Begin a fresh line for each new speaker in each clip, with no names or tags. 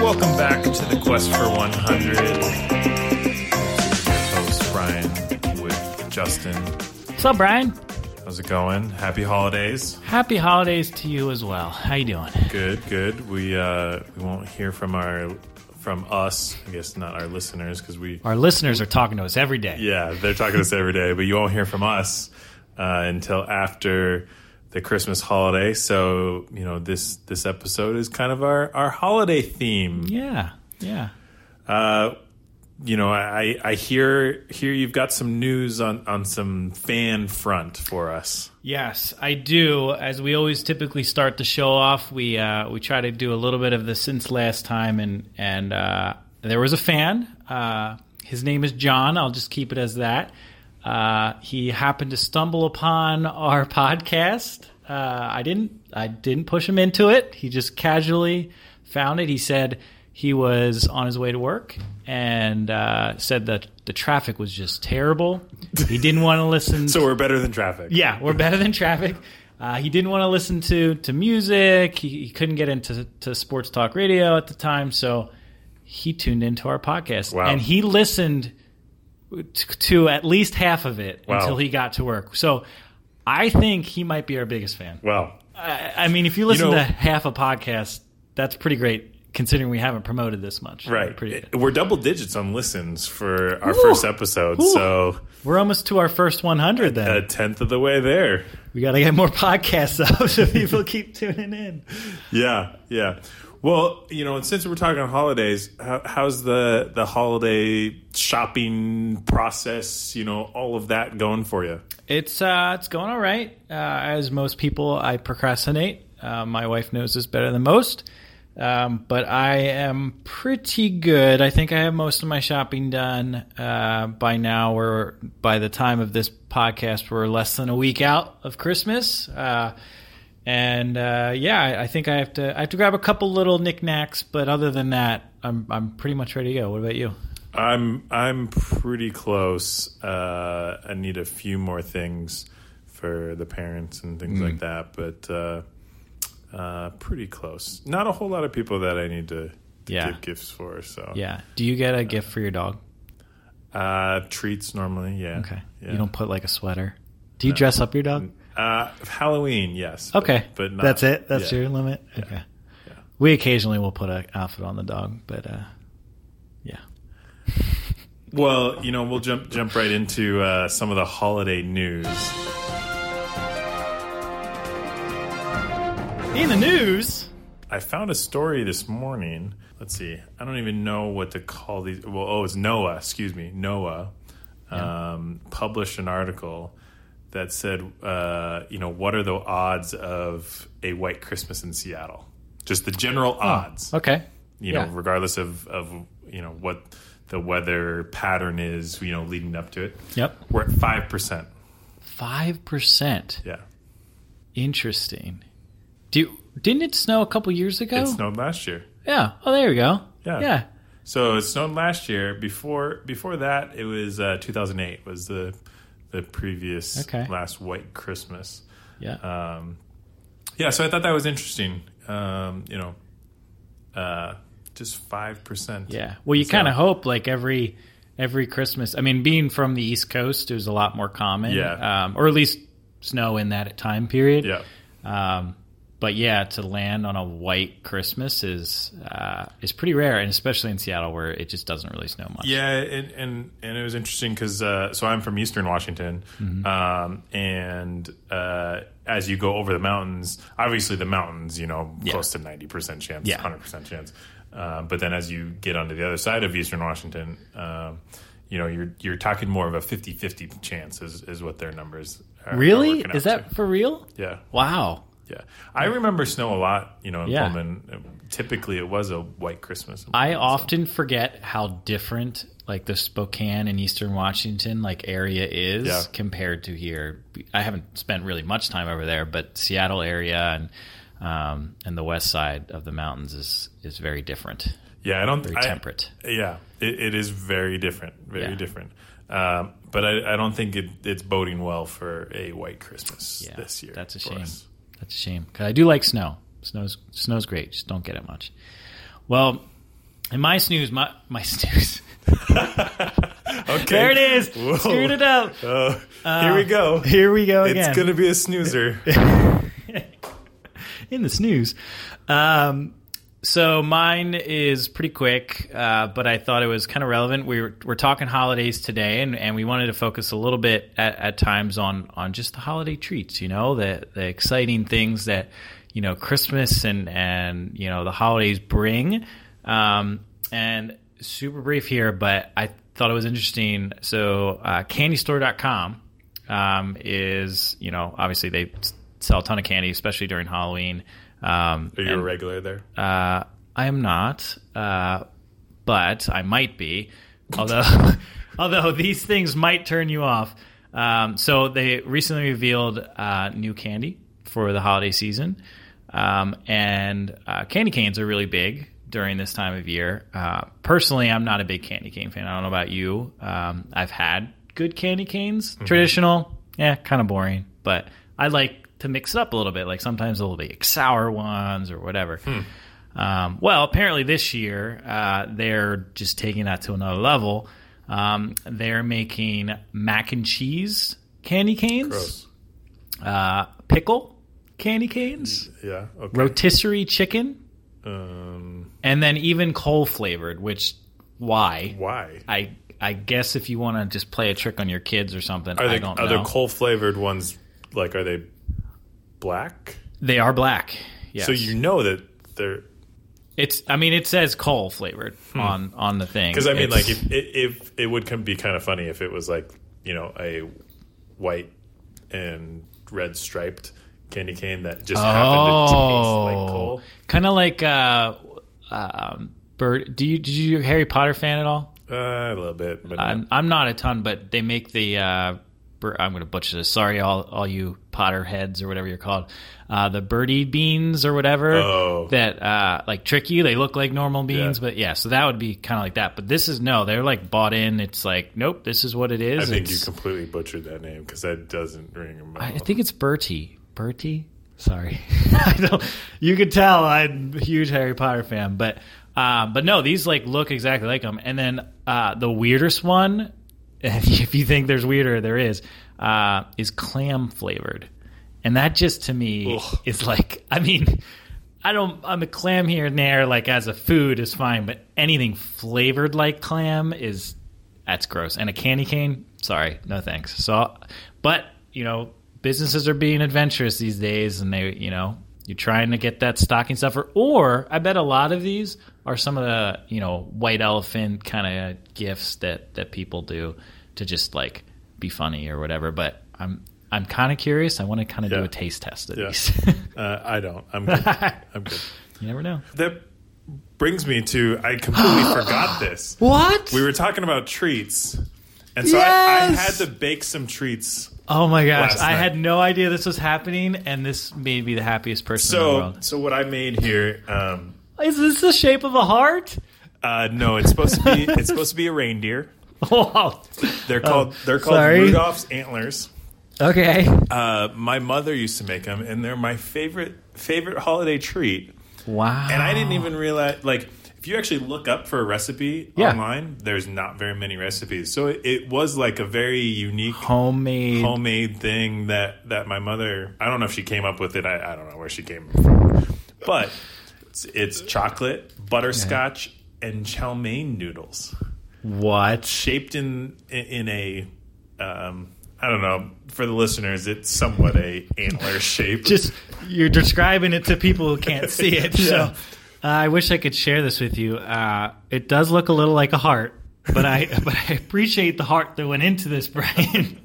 Welcome back to the Quest for 100. This is your host, Brian, with Justin.
What's up, Brian?
How's it going? Happy holidays.
Happy holidays to you as well. How you doing?
Good, good. We uh, we won't hear from our from us. I guess not our listeners because we
Our listeners are talking to us every day.
yeah they're talking to us every day, but you won't hear from us uh, until after the Christmas holiday. So you know this this episode is kind of our our holiday theme.
Yeah, yeah.
Uh, you know, I, I hear hear you've got some news on, on some fan front for us.
Yes, I do. As we always typically start the show off, we uh, we try to do a little bit of the since last time, and and uh, there was a fan. Uh, his name is John. I'll just keep it as that. Uh, he happened to stumble upon our podcast. Uh, I didn't I didn't push him into it. He just casually found it. He said he was on his way to work and uh, said that the traffic was just terrible. He didn't want to listen.
So we're better than traffic.
Yeah, we're better than traffic. Uh, he didn't want to listen to to music. He, he couldn't get into to sports talk radio at the time, so he tuned into our podcast
Wow.
and he listened to at least half of it
Wow.
until he got to work. So I think he might be our biggest fan.
Well,
I, I mean, if you listen
know-
to half a podcast, that's pretty great considering we haven't promoted this much.
right.
Pretty good.
We're double digits on listens for our first episode,
Ooh.
so
We're almost to our first 100 then.
a tenth of the way there.
we got to get more podcasts up so people keep tuning in.
Yeah, yeah. Well, you know, since we're talking holidays, how, how's the the holiday shopping process? You know, all of that going for you?
It's uh, it's going all right. Uh, as most people, I procrastinate. Uh, my wife knows this better than most, um, but I am pretty good. I think I have most of my shopping done uh, by now. We're by the time of this podcast, we're less than a week out of Christmas. Uh, and uh, yeah, I, I think I have to I have to grab a couple little knickknacks, but other than that, I'm I'm pretty much ready to go. What about you?
I'm I'm pretty close. Uh, I need a few more things for the parents and things
Mm.
like that, but uh, uh, pretty close. Not a whole lot of people that I need to, to
Yeah.
give gifts for. So
Yeah. Do you get a gift for your dog?
uh, treats normally, yeah.
Okay.
yeah.
You don't put like a sweater. Do you dress up your dog?
Uh, Halloween, yes.
Okay.
but, not,
That's it. That's
yeah.
your limit. Okay. We occasionally will put an outfit on the dog, but uh, yeah.
Well, you know, we'll jump jump right into uh, some of the holiday news.
In the news.
I found a story this morning. Let's see. I don't even know what to call these. Well, oh, it's NOAA. Excuse me, NOAA um, published an article that said, uh, you know, what are the odds of a white Christmas in Seattle? Just the general odds.
Okay.
You know, regardless of of you know what the weather pattern is. You know, leading up to it.
Yep.
We're at five percent.
Five percent.
Yeah.
Interesting. Do you, didn't it snow a couple years ago?
It snowed last year.
yeah. Oh, there we go.
Yeah.
Yeah.
So it snowed last year. Before before that, it was uh, 2008 was the the previous
Okay.
last white Christmas.
Yeah.
Um, yeah, so I thought that was interesting. Um, you know, uh, just five percent.
Yeah. Well, you
So-
kind of hope like every every Christmas. I mean, being from the East Coast, it was a lot more common.
Yeah.
Um, or at least snow in that time period.
Yeah.
Um, but yeah, to land on a white Christmas is uh, is pretty rare, and especially in Seattle where it just doesn't really snow much.
Yeah, and and, and it was interesting because uh, so I'm from Eastern Washington,
Mm-hmm.
um, and uh, as you go over the mountains, obviously the mountains, you know,
Yeah.
close to ninety percent chance,
Yeah.
hundred percent chance. Uh, but then as you get onto the other side of Eastern Washington, um, you know, you're you're talking more of a 50-50 chance is, is what their numbers are. are
Really?
out
Is that
to.
for real?
yeah?
Wow.
Yeah, I remember snow a lot. You know, in
Yeah.
Pullman. Typically, it was a white Christmas. in
I
Pullman, so.
often forget how different like the Spokane and Eastern Washington like area is
Yeah.
compared to here. I haven't spent really much time over there, but Seattle area and um, and the west side of the mountains is is very different,
Yeah, I don't.
very
I-
temperate.
Yeah, it, it is very different, very
Yeah.
different. Um, but I, I don't think it, it's boding well for a white Christmas
Yeah,
this year.
that's a shame.
us.
That's a shame because I do like snow. Snow's snow's great. Just don't get it much. Well, in my snooze, my my snooze.
Okay.
there it is.
Whoa.
Screwed it up.
Uh, here we go.
Here we go again.
It's going to be a snoozer.
in the snooze. Um, so mine is pretty quick, uh, but I thought it was kind of relevant. We were, we're talking holidays today, and, and we wanted to focus a little bit at, at times on on just the holiday treats. You know, the the exciting things that you know Christmas and and you know the holidays bring. Um, and super brief here, but I thought it was interesting. So uh, CandyStore.com um, is you know obviously they sell a ton of candy, especially during Halloween. Um,
Are you
and-
a regular there?
uh, I am not, uh, but I might be. Although, although these things might turn you off. Um, so they recently revealed uh, new candy for the holiday season, um, and uh, candy canes are really big during this time of year. Uh, personally, I'm not a big candy cane fan. I don't know about you. Um, I've had good candy canes, traditional, yeah, kind of boring, but I like to mix it up a little bit. Like sometimes there'll be sour ones or whatever. Um, well, apparently this year uh, they're just taking that to another level. Um, they're making mac and cheese candy canes, uh, pickle candy canes,
Yeah. Okay.
rotisserie chicken,
um,
and then even coal flavored. Which why?
why?
I I guess if you want to just play a trick on your kids or something,
Are
I
they
don't
are
know.
the coal flavored ones like are they black?
they are black. Yes.
So you know that they're
it's. I mean, it says coal flavored on on the thing.
because I mean
It's-
like if, if it would be kind of funny if it was like you know a white and red striped candy cane that just happened to taste like coal.
kind of like uh, um, bird. Do you did you Harry Potter fan at all?
Uh, a little bit, but
I'm, I'm not a ton, but they make the. Uh, bir- I'm going to butcher this. Sorry, all all you Potter heads or whatever you're called. Uh, the birdie beans or whatever
Oh.
that uh, like trick you. They look like normal beans,
Yeah.
but yeah. So that would be kind of like that. But this is no. They're like bought in. It's like nope. This is what it is.
I think you completely butchered that name because that doesn't ring a bell.
I think it's Bertie. Bertie? Sorry. I don't you could tell I'm a huge Harry Potter fan, but uh, but no, these like look exactly like them. And then uh, the weirdest one, if you think there's weirder, there is, uh, is clam flavored. And that just to me
Ugh.
is like I mean I don't I'm a clam here and there like as a food is fine, but anything flavored like clam is that's gross. And a candy cane, sorry, no thanks. So, but you know, businesses are being adventurous these days, and they, you know, you're trying to get that stocking stuffer. Or I bet a lot of these are some of the, you know, white elephant kind of gifts that that people do to just like be funny or whatever. But I'm I'm kind of curious. I want to kind of do a taste test of
Yeah.
these.
Uh, I don't. I'm good. I'm good.
you never know.
That brings me to I completely forgot this.
What?
We were talking about treats, and so I, I had to bake some treats.
oh my gosh! I
night.
had no idea this was happening, and this made me the happiest person in the
So,
world.
so what I made here? Um,
Is this the shape of a heart?
uh, no, it's supposed to be. It's supposed to be a reindeer.
Wow.
They're called. they're called
Oh, sorry.
Rudolph's antlers.
Okay.
Uh, my mother used to make them, and they're my favorite favorite holiday treat.
Wow.
And I didn't even realize, like, if you actually look up for a recipe
Yeah.
online, there's not very many recipes. So it, it was like a very unique
homemade.
homemade thing that that my mother. I don't know if she came up with it. I, I don't know where she came from, but it's, it's chocolate, butterscotch, and chow mein noodles
What?
shaped in in a. Um, I don't know. For the listeners, it's somewhat a antler shape.
Just you're describing it to people who can't see it. So uh, I wish I could share this with you. Uh, it does look a little like a heart, but I but I appreciate the heart that went into this, Brian.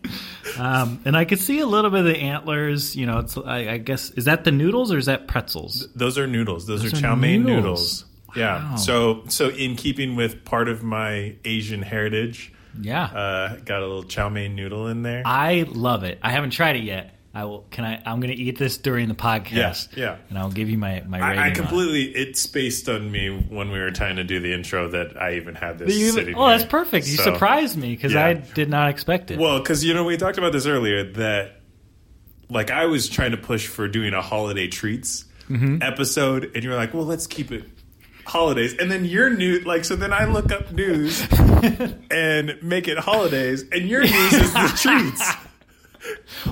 Um, and I could see a little bit of the antlers. You know, it's I, I guess is that the noodles or is that pretzels?
Those are noodles. Those,
Those
are
are
chow mein
noodles.
noodles. Yeah.
Wow.
So so in keeping with part of my Asian heritage,
Yeah.
uh, got a little chow mein noodle in there.
I love it. I haven't tried it yet. I will. Can I? I'm going to eat this during the podcast.
Yes, yeah.
And I'll give you my my rating.
I, I
it.
completely it spaced on me when we were trying to do the intro that I even had this
You-
sitting.
oh,
here.
that's perfect. You
So-
surprised me because
yeah.
I did not expect it.
Well, because you know we talked about this earlier that like I was trying to push for doing a holiday treats
Mm-hmm.
episode, and you were like, "Well, let's keep it holidays." And then your new like, so then I look up news and make it holidays, and your news is the treats.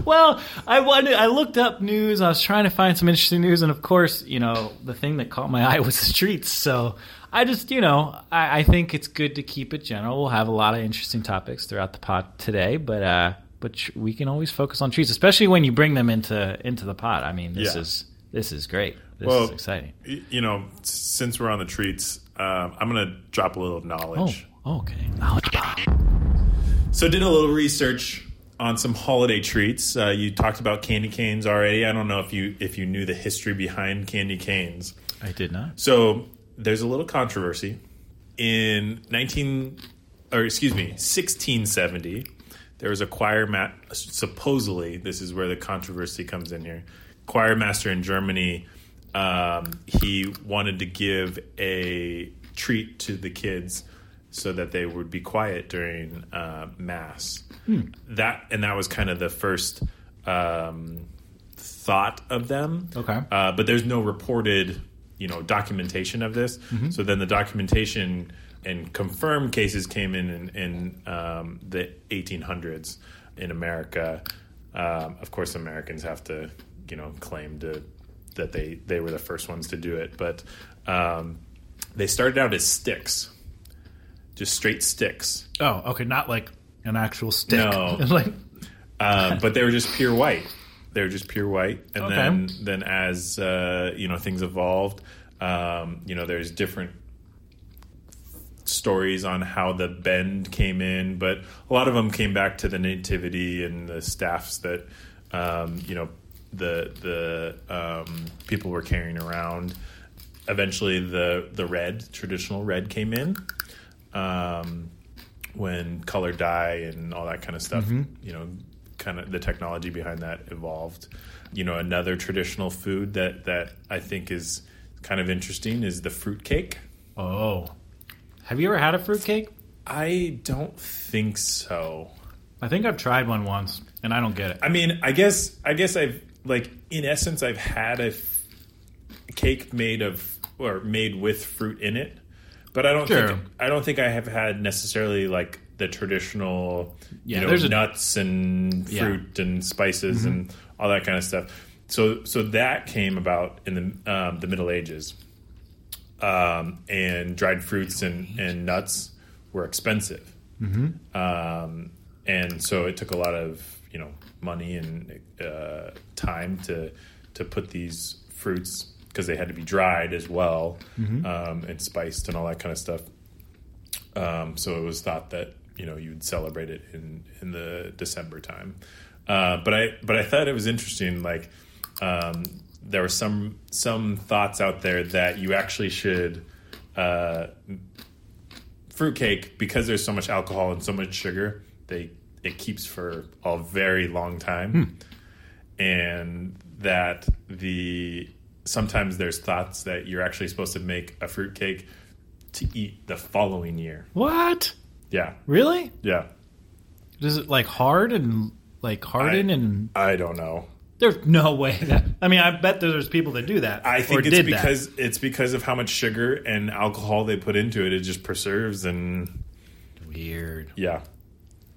Well, I wanted. I looked up news. I was trying to find some interesting news, and of course, you know, the thing that caught my eye was the streets. So I just, you know, I, I think it's good to keep it general. We'll have a lot of interesting topics throughout the pot today, but uh, but we can always focus on treats, especially when you bring them into into the pot. I mean, this
Yeah.
is this is great. This
Well,
is exciting.
You know, since we're on the treats, um, I'm going to drop a little
Oh,
knowledge.
okay. Knowledge bomb.
So, did a little research on some holiday treats. Uh, you talked about candy canes already. I don't know if you if you knew the history behind candy canes.
I did not.
So, there's a little controversy in 19 or excuse me, 1670. There was a choir ma- supposedly this is where the controversy comes in here. Choir master in Germany um, he wanted to give a treat to the kids so that they would be quiet during uh, mass. That and that was kind of the first um, thought of them.
Okay.
Uh, but there's no reported, you know, documentation of this. So then the documentation and confirmed cases came in in, in um, the 1800s in America. Um, of course, Americans have to, you know, claim to that they they were the first ones to do it. But um, they started out as sticks, just straight sticks.
Oh, okay. Not like an actual stick.
No.
like
um, but they were just pure white. They were just pure white, and
Okay.
then then as uh, you know things evolved, um, you know there's different stories on how the bend came in, but a lot of them came back to the nativity and the staffs that um, you know the the um, people were carrying around. Eventually, the the red traditional red came in. Um, when color dye and all that kind of stuff, you know, kind of the technology behind that evolved. You know, another traditional food that that I think is kind of interesting is the fruit cake.
oh, have you ever had a fruit cake?
I don't think so.
I think I've tried one once, and I don't get it.
I mean, I guess I guess I've like in essence I've had a f- cake made of or made with fruit in it, but I don't
Sure.
think I don't think I have had necessarily like the traditional
Yeah,
you know
there's a-
nuts and
Yeah.
fruit and spices and all that kind of stuff. So so that came about in the um, the Middle Ages, um, and dried fruits and, and nuts were expensive um, and so it took a lot of you know money and uh, time to to put these fruits because they had to be dried as well um, and spiced and all that kind of stuff. Um, so it was thought that you know you'd celebrate it in in the December time. Uh, but I but I thought it was interesting. Like um, there were some some thoughts out there that you actually should uh, fruitcake because there's so much alcohol and so much sugar. They it keeps for a very long time, hmm. and that the sometimes there's thoughts that you're actually supposed to make a fruitcake to eat the following year.
What?
Yeah,
Really?
yeah.
Does it like hard and like harden
I-
and
I don't know.
there's no way that I mean I bet there's people that do that.
I
or
think it's
did that.
because it's because of how much sugar and alcohol they put into it. It just preserves and
weird.
yeah.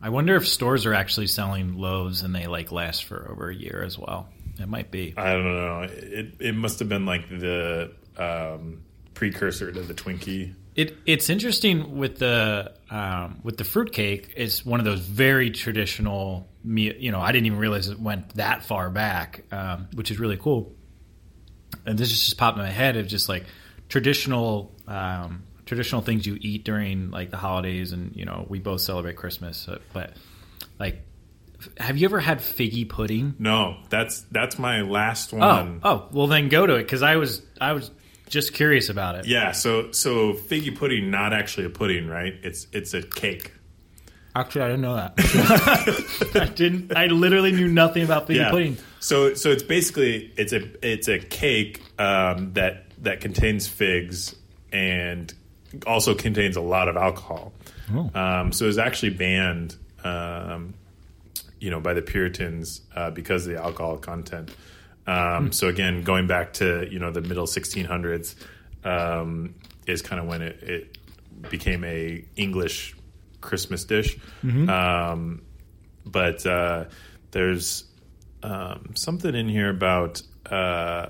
I wonder if stores are actually selling loaves and they like last for over a year as well. It might be.
I don't know. It it must have been like the um, precursor to the Twinkie.
It it's interesting with the um, with the fruitcake. It's one of those very traditional. You know, I didn't even realize it went that far back, um, which is really cool. And this just popped in my head of just like traditional um, traditional things you eat during like the holidays, and you know, we both celebrate Christmas, uh, but like. Have you ever had figgy pudding?
No, that's that's my last
Oh,
one.
oh, well then go to it because I was I was just curious about it.
Yeah, so so figgy pudding, not actually a pudding, right? It's it's a cake.
Actually, I didn't know that. I didn't. I literally knew nothing about figgy
Yeah.
pudding.
So so it's basically it's a it's a cake um, that that contains figs and also contains a lot of alcohol.
Oh.
Um, so it's actually banned um, you know, by the Puritans uh, because of the alcohol content. Um, So again, going back to you know the middle 1600s um, is kind of when it, it became a English Christmas dish. Um, but uh, there's um, something in here about uh,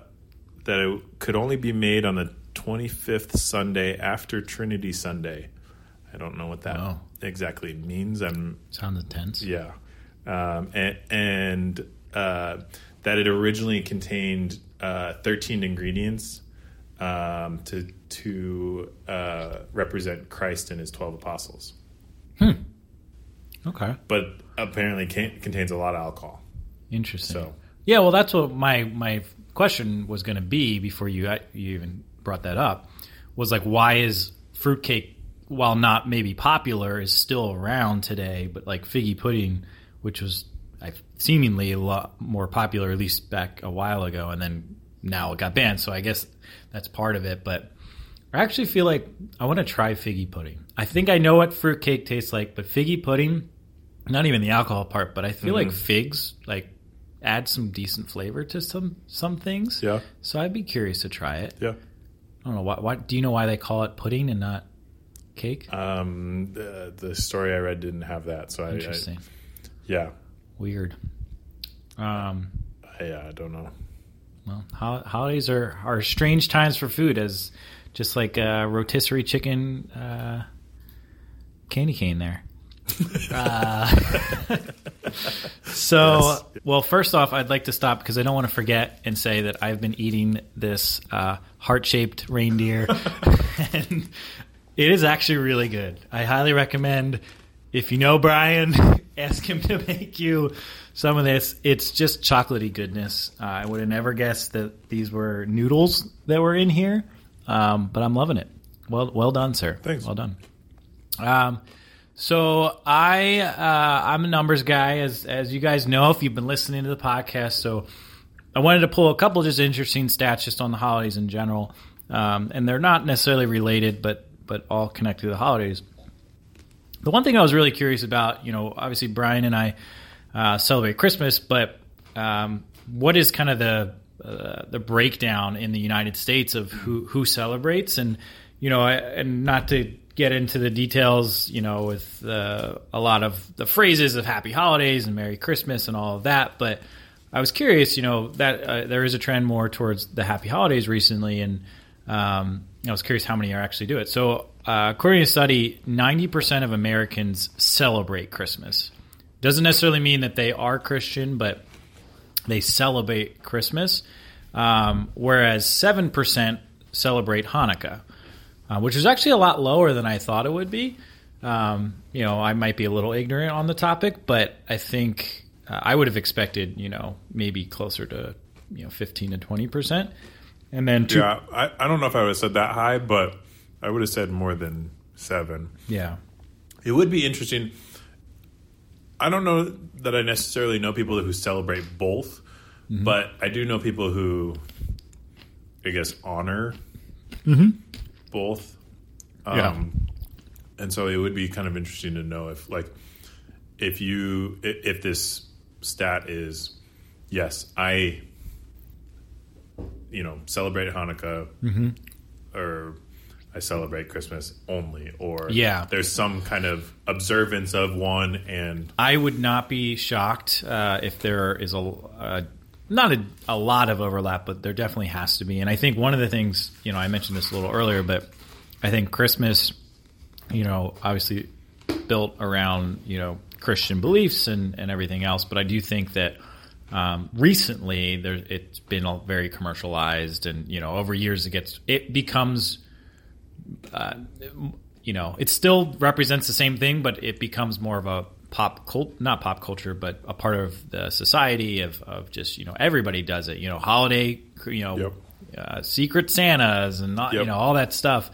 that it could only be made on the 25th Sunday after Trinity Sunday. I don't know what that
Wow.
exactly means. I'm
Sounds intense.
yeah, um, and, and uh, that it originally contained uh, 13 ingredients um, to to uh, represent Christ and his 12 apostles, Hmm.
Okay.
but apparently contains a lot of alcohol.
Interesting.
So
Yeah, well, that's what my my question was going to be before you uh, you even brought that up. Was like, why is fruitcake, while not maybe popular, is still around today? But like figgy pudding, which was I seemingly a lot more popular, at least back a while ago, and then now it got banned. So I guess that's part of it. But I actually feel like I want to try figgy pudding. I think I know what fruitcake tastes like, but figgy pudding, not even the alcohol part, but I feel like mm-hmm. figs like add some decent flavor to some some things.
Yeah.
So I'd be curious to try it.
yeah,
I don't know why. why do you know why they call it pudding and not cake?
um, the, the story I read didn't have that, so I, I
Interesting.
yeah,
Weird. Um.
I, uh, I don't know.
Well, holidays are are strange times for food, as just like uh, rotisserie chicken uh, candy cane there. Uh, so,
Yes.
well, first off, I'd like to stop because I don't want to forget and say that I've been eating this uh, heart shaped reindeer, and it is actually really good. I highly recommend. If you know Brian, ask him to make you some of this. It's just chocolatey goodness. Uh, I would have never guessed that these were noodles that were in here, um, but I'm loving it. Well, well done, sir.
Thanks.
Well done. Um, so I uh, I'm a numbers guy, as as you guys know if you've been listening to the podcast. So I wanted to pull a couple just interesting stats just on the holidays in general, um, and they're not necessarily related, but but all connected to the holidays. The one thing I was really curious about, you know, obviously Brian and I uh, celebrate Christmas, but um, what is kind of the uh, the breakdown in the United States of who who celebrates, and you know, and not to get into the details, you know, with uh, a lot of the phrases of Happy Holidays and Merry Christmas and all of that, but I was curious, you know, that uh, there is a trend more towards the Happy Holidays recently, and um, I was curious how many are actually do it. So, uh, according to a study, ninety percent of Americans celebrate Christmas. Doesn't necessarily mean that they are Christian, but they celebrate Christmas. Um, whereas seven percent celebrate Hanukkah, uh, which is actually a lot lower than I thought it would be. Um, you know, I might be a little ignorant on the topic, but I think uh, I would have expected, you know, maybe closer to you know fifteen to twenty percent. And then two,
Yeah, I, I don't know if I would have said that high, but I would have said more than seven.
yeah,
It would be interesting. I don't know that I necessarily know people who celebrate both, but I do know people who, I guess, honor both.
Yeah.
And so it would be kind of interesting to know if, like, if you, if this stat is, yes, I, you know, celebrate Hanukkah or I celebrate Christmas only, or
Yeah.
there's some kind of observance of one, and
I would not be shocked uh, if there is a, a not a, a lot of overlap, but there definitely has to be. And I think one of the things, you know, I mentioned this a little earlier, but I think Christmas, you know, obviously built around you know Christian beliefs and and everything else, but I do think that. Um, recently, there it's been very commercialized, and you know, over years it gets it becomes uh, you know, it still represents the same thing, but it becomes more of a pop cult, not pop culture, but a part of the society of, of just, you know, everybody does it, you know, holiday, you know,
Yep.
uh, secret Santas and not, you know, all that stuff.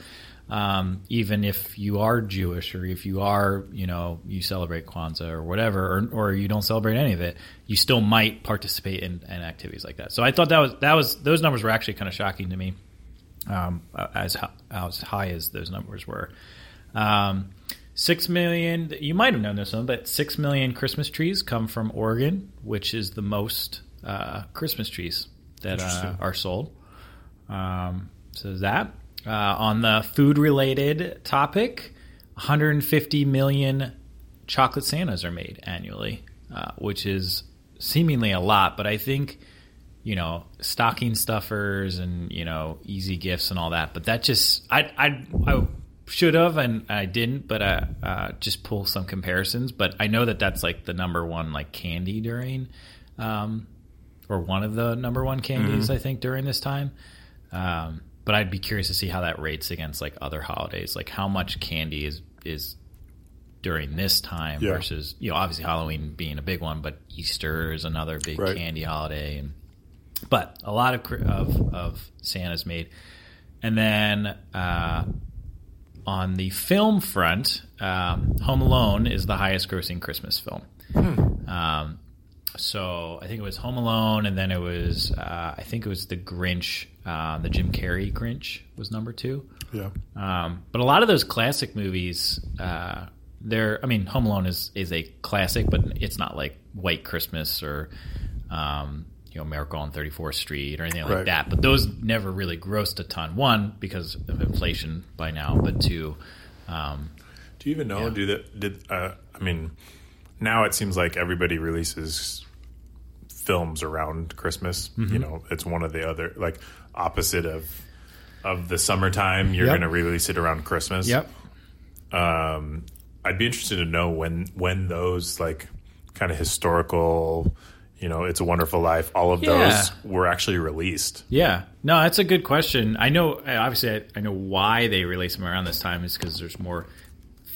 Um, even if you are Jewish or if you are, you know, you celebrate Kwanzaa or whatever, or, or you don't celebrate any of it, you still might participate in, in activities like that. So I thought that was, that was, those numbers were actually kind of shocking to me um, as as high as those numbers were. Um, Six million. You might have known this one, but six million Christmas trees come from Oregon, which is the most uh, Christmas trees that uh, are sold. Um, so that uh, on the food-related topic, 150 million chocolate Santas are made annually, uh, which is seemingly a lot. But I think you know stocking stuffers and you know easy gifts and all that. But that just I I, I should have and I didn't. But I uh, just pull some comparisons. But I know that that's like the number one like candy during. Um, or one of the number one candies, I think, during this time. Um, but I'd be curious to see how that rates against like other holidays. Like how much candy is is during this time
Yeah.
versus you know obviously Halloween being a big one, but Easter is another big
Right.
candy holiday. And but a lot of of, of Santa's made, and then uh, on the film front, um, Home Alone is the highest grossing Christmas film. Um, so I think it was Home Alone, and then it was uh, I think it was the Grinch, uh, the Jim Carrey Grinch was number two.
Yeah.
Um, but a lot of those classic movies, uh, they're I mean Home Alone is is a classic, but it's not like White Christmas or um, you know Miracle on 34th Street or anything like
Right.
that. But those never really grossed a ton. One because of inflation by now, but two. Um,
Do you even know?
Yeah.
Do that? Did uh, I mean? Now it seems like everybody releases films around Christmas.
Mm-hmm.
You know, it's one of the other like opposite of of the summertime. You're
Yep.
going to release it around Christmas. Yep. Um, I'd be interested to know when when those like kind of historical. You know, it's a Wonderful Life. All of
Yeah.
those were actually released.
Yeah, no, that's a good question. I know, obviously, I, I know why they release them around this time is because there's more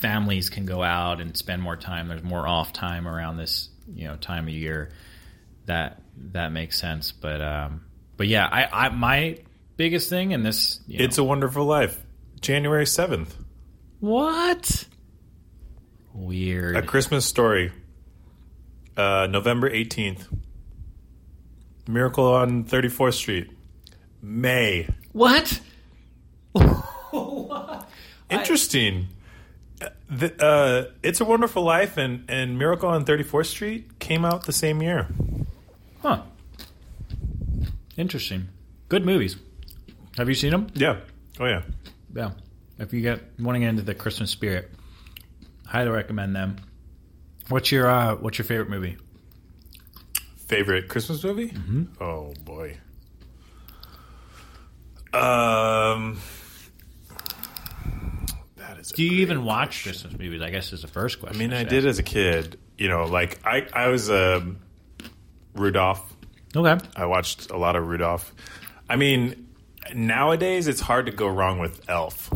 families can go out and spend more time. There's more off time around this, you know, time of year. That that makes sense. But um, but yeah, I, I my biggest thing in this, you know,
It's a Wonderful Life. January seventh.
what weird.
A Christmas Story. Uh, November 18th. Miracle on 34th Street. May.
what?
Interesting. Uh, the, uh, it's a Wonderful Life and, and Miracle on 34th Street came out the same year.
Huh. Interesting. Good movies. Have you seen them?
Yeah. Oh, yeah.
Yeah. If you get want to get into the Christmas spirit, highly recommend them. What's your uh, What's your favorite movie?
Favorite Christmas movie?
Mm-hmm.
Oh, boy. Um, that is. a
Do you
great
even watch
question.
Christmas movies? I guess is the first question.
I mean, I
should
did as a kid. You know, like I, I was um Rudolph.
Okay.
I watched a lot of Rudolph. I mean, nowadays it's hard to go wrong with Elf.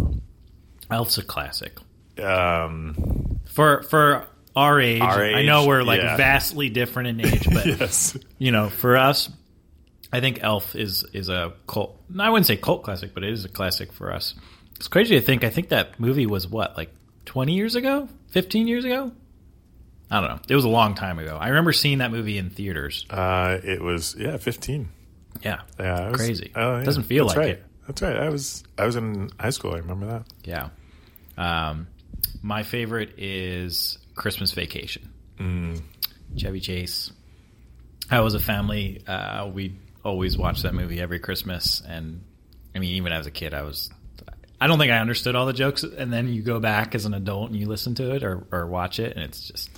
Elf's a classic
Um,
for for our age.
Our
I know we're like
yeah.
vastly different in age, but
yes,
you know, for us, I think Elf is is a cult. I wouldn't say cult classic, but it is a classic for us. It's crazy to think. I think that movie was what like twenty years ago, fifteen years ago. I don't know. It was a long time ago. I remember seeing that movie in theaters.
uh, it was yeah, fifteen.
Yeah,
Yeah, was,
Crazy.
Oh, yeah.
Doesn't feel
That's
like
right.
it.
That's right. I was I was in high school. I remember that.
yeah. Um, my favorite is Christmas Vacation.
Mm.
Chevy Chase. I was a family. Uh, we always watched that movie every Christmas, and I mean, even as a kid, I was. I don't think I understood all the jokes, and then you go back as an adult and you listen to it or, or watch it, and it's just,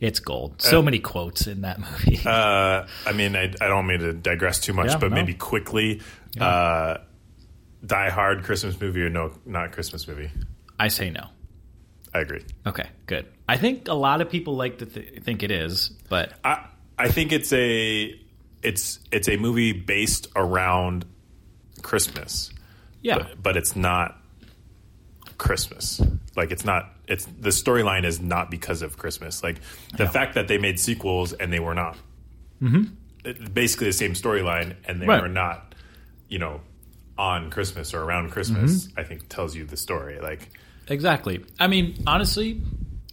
it's gold. So
Uh,
many quotes in that movie.
Uh, I mean, I, I don't mean to digress too much,
Yeah,
but
no.
maybe quickly. Uh, Die Hard Christmas movie or no, not Christmas movie?
I say no.
I agree.
Okay, good. I think a lot of people like to th- think it is, but
I I think it's a it's it's a movie based around Christmas,
yeah,
but, but it's not Christmas. Like it's not it's the storyline is not because of Christmas. Like the
Yeah.
fact that they made sequels and they were not mm-hmm. basically the same storyline and they
Right.
were not you know on Christmas or around Christmas.
Mm-hmm.
I think tells you the story. Like
Exactly. I mean, honestly,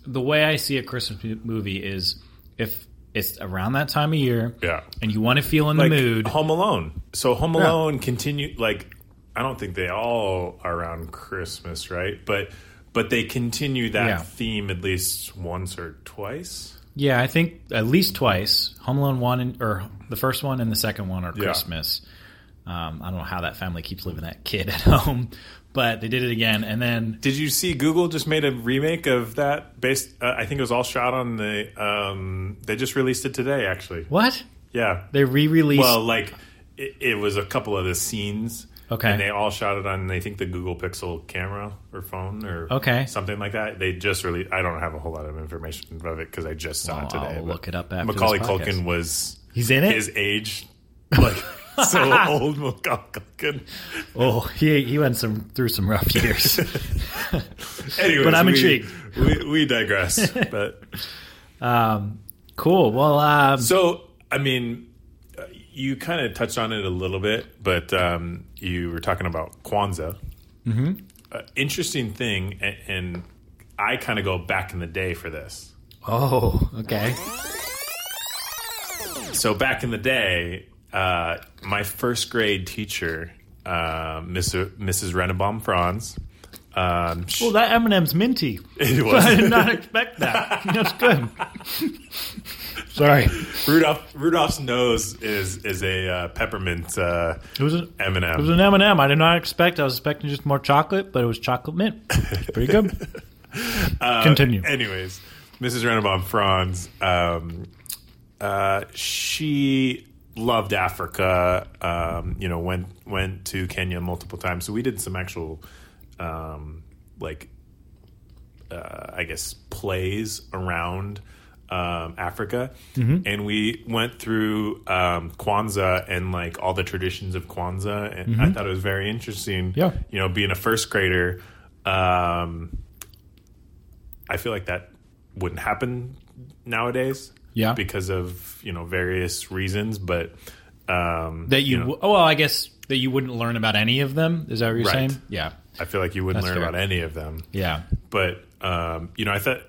the way I see a Christmas movie is if it's around that time of year,
Yeah.
and you want to feel in
like
the mood.
Home Alone. So Home Alone continue like I don't think they all are around Christmas, right? But but they continue that
Yeah.
theme at least once or twice.
Yeah, I think at least twice. Home Alone one and, or the first one and the second one are
Yeah.
Christmas. Um, I don't know how that family keeps living that kid at home, but they did it again. And then
Did you see Google just made a remake of that? Based, uh, I think it was all shot on the. Um, they just released it today, actually.
what
Yeah.
they re-released?
Well, like it, it was a couple of the scenes.
Okay.
And they all shot it on, I think, the Google Pixel camera or phone or
Okay.
something like that. They just really, I don't have a whole lot of information of it because I just saw
Well,
it today.
I'll look it up after
Macaulay. Culkin was
he's in it.
his age, like so old. Culkin.
oh, he he went some through some rough years. But I'm
we-
intrigued.
We, we digress. but
um, cool. Well, um,
so, I mean, you kind of touched on it a little bit, but um, you were talking about Kwanzaa. Mm-hmm. Uh, interesting thing, and, and I kind of go back in the day for this.
oh, okay.
So back in the day, uh, my first grade teacher, uh, Mrs. Mrs. Rennebaum Franz, um, she-
Well, that M&M's minty.
it was.
I did not expect that. That's good. Sorry.
Rudolph. Rudolph's nose is is a uh, peppermint uh,
It was an
M and m
it was an M&M. I did not expect. I was expecting just more chocolate, but it was chocolate mint. It's pretty good. Continue.
Anyways, Mrs. Rennebaum Franz, um, uh, she loved Africa. Um, you know, went went to Kenya multiple times. So we did some actual, um, like, uh, I guess plays around um, Africa, and we went through um, Kwanzaa and like all the traditions of Kwanzaa, and I thought it was very interesting.
Yeah.
you know, being a first grader. Um, I feel like that wouldn't happen nowadays.
Yeah.
Because of, you know, various reasons, but um
That you,
know,
oh, well, I guess that you wouldn't learn about any of them. Is that what you're
Right.
saying? Yeah.
I feel like you wouldn't
That's
learn
fair.
about any of them.
Yeah.
But um, you know, I thought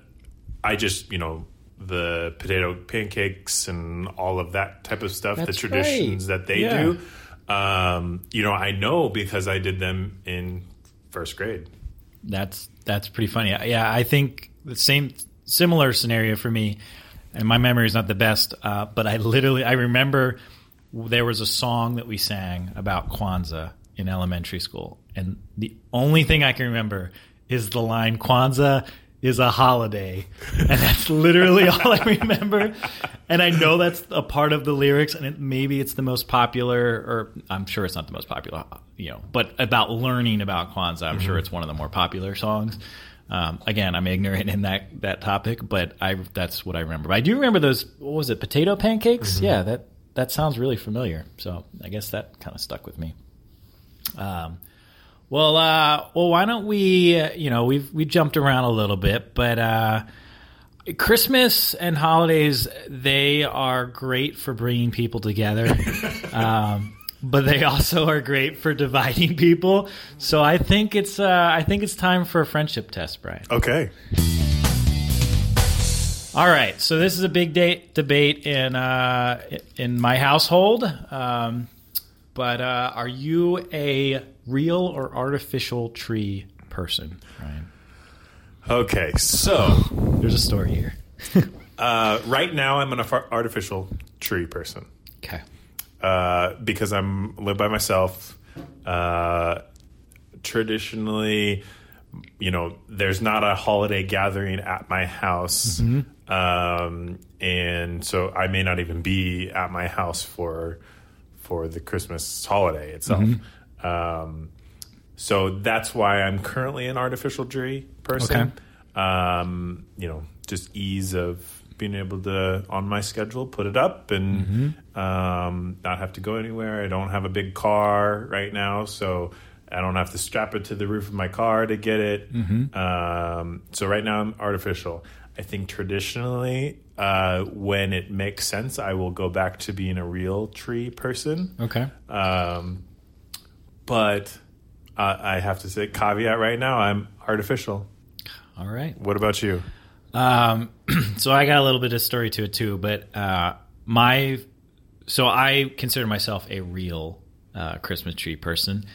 I just, you know, the potato pancakes and all of that type of stuff,
That's
the traditions
right.
that they
Yeah.
do. Um, you know, I know because I did them in first grade.
That's that's pretty funny. Yeah, I think the same similar scenario for me. And my memory is not the best, uh, but I literally I remember there was a song that we sang about Kwanzaa in elementary school, and the only thing I can remember is the line "Kwanzaa is a holiday," and that's literally all I remember. And I know that's a part of the lyrics, and it, maybe it's the most popular, or I'm sure it's not the most popular, you know. But about learning about Kwanzaa, I'm sure it's one of the more popular songs. Um, again, I'm ignorant in that that topic, but I that's what I remember. But I do remember those. What was it? Potato pancakes? Yeah, that that sounds really familiar. So I guess that kind of stuck with me. Um, well, uh, well, why don't we? Uh, you know, we've we jumped around a little bit, but uh, Christmas and holidays they are great for bringing people together. um, but they also are great for dividing people. So I think it's uh, I think it's time for a friendship test, Brian.
Okay.
All right, so this is a big date debate in uh, in my household. Um, but uh, are you a real or artificial tree person, Brian?
Okay. So
There's a story here.
uh, right now I'm an artificial tree person.
Okay.
Uh, because I'm live by myself. Uh, traditionally, you know, there's not a holiday gathering at my house, um, and so I may not even be at my house for for the Christmas holiday itself. Um, so that's why I'm currently an artificial tree person. Um, you know, just ease of being able to on my schedule put it up and um, not have to go anywhere. I don't have a big car right now, so I don't have to strap it to the roof of my car to get it. Um, so right now I'm artificial. I think traditionally, uh, when it makes sense, I will go back to being a real tree person.
Okay.
Um, but uh, I have to say, caveat right now, I'm artificial.
All right.
What about you?
Um, so I got a little bit of story to it too, but uh, my so I consider myself a real uh, Christmas tree person.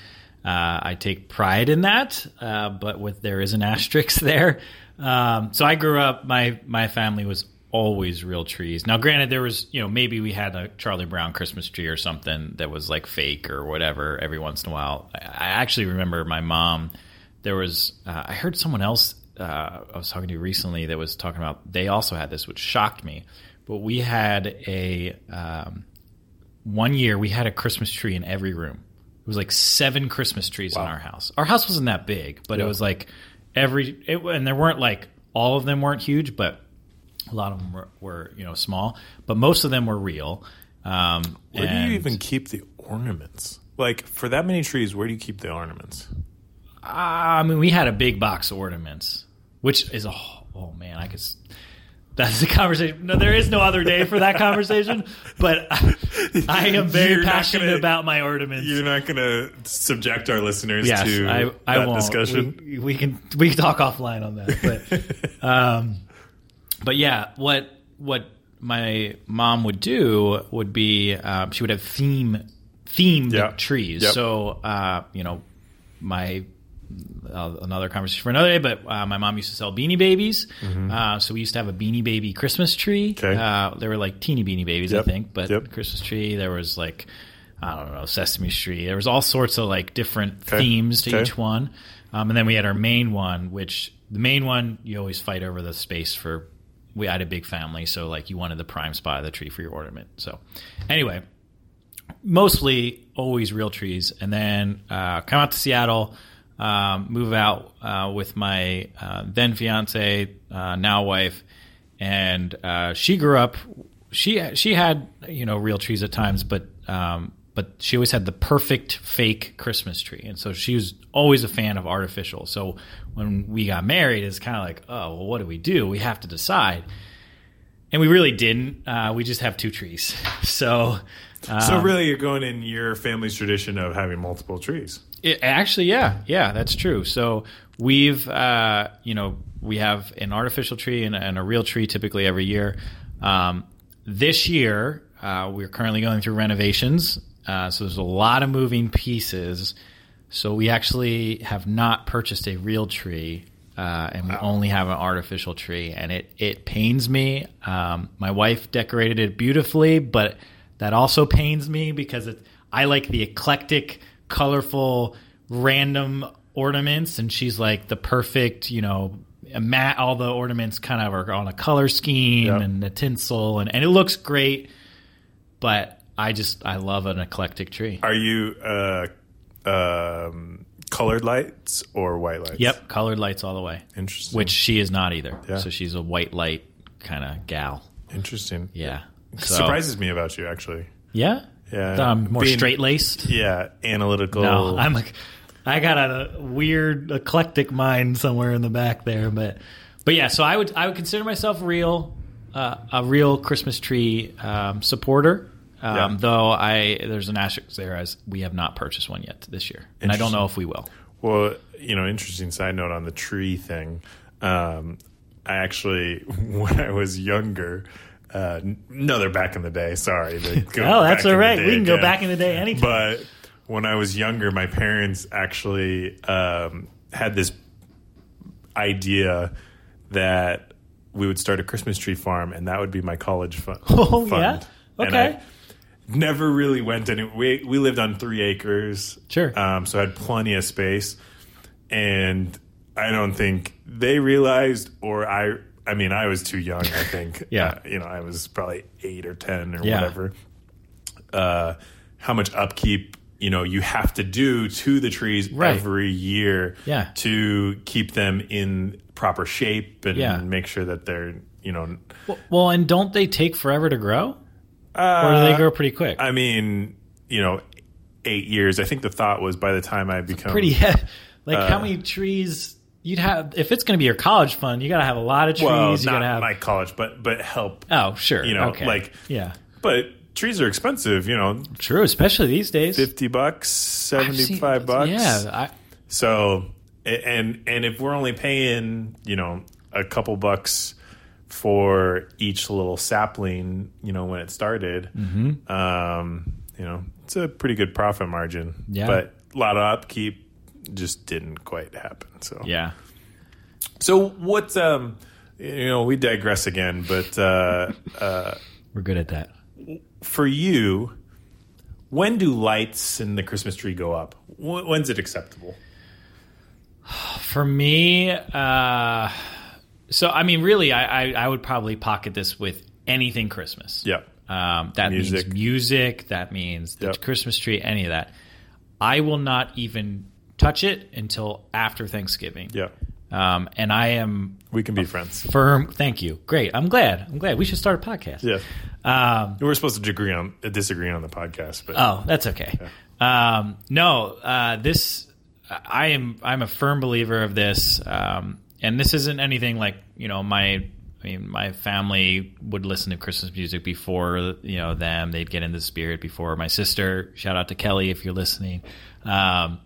Uh, I take pride in that, uh, but with there is an asterisk there. Um, so I grew up. My my family was always real trees. Now, granted, there was you know maybe we had a Charlie Brown Christmas tree or something that was like fake or whatever every once in a while. I, I actually remember my mom. There was uh, I heard someone else uh, I was talking to recently that was talking about they also had this, which shocked me. But we had a um, one year we had a Christmas tree in every room. It was like seven Christmas trees in our house. Our house wasn't that big, but it was like every it, and there weren't like all of them weren't huge, but a lot of them were, were you know small. But most of them were real. Um,
Where do you even keep the ornaments? Like for that many trees, where do you keep the ornaments?
I mean, we had a big box of ornaments, which is a oh man, I could. s- That's the conversation. No, there is no other day for that conversation. But I, I am very
You're
passionate
gonna-
about my ornaments.
You're not going to subject our listeners
yes,
to
I, I
that
won't.
discussion.
We, we can we can talk offline on that. But um, but yeah, what what my mom would do would be um, she would have theme themed
Yeah.
trees.
Yep.
So uh, you know my uh, another conversation for another day. But uh, my mom used to sell Beanie Babies, uh, so we used to have a Beanie Baby Christmas tree.
Mm-hmm. Okay.
Uh, they were like teeny Beanie Babies, I think, but
Yep.
Christmas tree. There was like I don't know Sesame Street. There was all sorts of like different
Okay.
themes to
Okay.
each one, um, and then we had our main one, which the main one you always fight over the space for. We had a big family, so like you wanted the prime spot of the tree for your ornament. So anyway, mostly always real trees, and then uh, come out to Seattle, um, move out uh, with my uh, then fiance, uh, now wife, and uh, she grew up. She she had you know real trees at times, but um, but she always had the perfect fake Christmas tree, and so she was always a fan of artificial. So when we got married, it's kind of like, oh well, what do we do? We have to decide. And we really didn't. Uh, we just have two trees. So, uh,
so really, you're going in your family's tradition of having multiple trees.
It, actually, yeah, yeah, that's true. So we've, uh, you know, we have an artificial tree and, and a real tree typically every year. Um, this year, uh, we're currently going through renovations, uh, so there's a lot of moving pieces. So we actually have not purchased a real tree, uh, and we only have an artificial tree, and it it pains me. Um, my wife decorated it beautifully, but that also pains me because it, I like the eclectic, colorful, random ornaments, and she's like the perfect, you know. Mat, all the ornaments kind of are on a color scheme
Yep.
and the tinsel, and, and it looks great. But I just I love an eclectic tree.
Are you uh, um, colored lights or white lights?
Yep, colored lights all the way.
Interesting.
Which she is not either.
Yeah.
So she's a white light kind of gal.
Interesting.
Yeah. So,
Surprises me about you, actually.
Yeah.
Yeah.
I'm more straight laced.
Yeah, analytical.
No, I'm like, I got a weird eclectic mind somewhere in the back there, but but yeah. So I would I would consider myself real uh, a real Christmas tree um, supporter. Um,
Yeah.
Though I there's an asterisk there as we have not purchased one yet this year, and I don't know if we will.
Well, you know, interesting side note on the tree thing. Um, I actually, when I was younger, uh, no, they're back in the day. Sorry.
Oh, that's all right. We can go back in the day anytime.
But when I was younger, my parents actually um, had this idea that we would start a Christmas tree farm, and that would be my college fund.
Oh,
fund.
yeah? Okay.
Never really went any. We we lived on three acres,
Sure.
um, so I had plenty of space, and I don't think they realized, or I. I mean, I was too young. I think.
Yeah.
Uh, you know, I was probably eight or ten or
Yeah.
whatever uh, how much upkeep you know you have to do to the trees
Right.
every year
Yeah.
to keep them in proper shape and
Yeah.
make sure that they're you know
Well, well, and don't they take forever to grow,
uh,
or do they grow pretty quick?
I mean you know eight years I think the thought was by the time I become
pretty like how many trees you'd have if it's going to be your college fund you got to have a lot of trees
well
you
not
have
my college but but help
oh sure
you know,
okay.
like-
yeah
but trees are expensive you know
true especially these days
50 bucks 75 bucks
yeah I,
So and and if we're only paying you know a couple bucks for each little sapling, you know when it started,
Mm-hmm.
um, you know it's a pretty good profit margin.
Yeah.
But a lot of upkeep. Just didn't quite happen. So
Yeah.
So what's um, you know, we digress again, but uh, uh,
We're good at that.
for you, when do lights in the Christmas tree go up? When's it acceptable?
For me, uh, so I mean, really, I, I, I would probably pocket this with anything Christmas.
Yeah.
Um, that
Music.
means music. That means the
Yep.
Christmas tree. Any of that. I will not even touch it until after Thanksgiving.
Yeah.
Um, and I am
We can be friends.
firm. Thank you. Great. I'm glad. I'm glad. We should start a podcast.
Yeah.
Um,
We're supposed to agree on disagree on the podcast, but
Oh, that's okay. Um, no, uh, this I am. I'm a firm believer of this, um, and this isn't anything like you know my. I mean, my family would listen to Christmas music before you know them. They'd get into the spirit before my sister. Shout out to Kelly if you're listening. Um,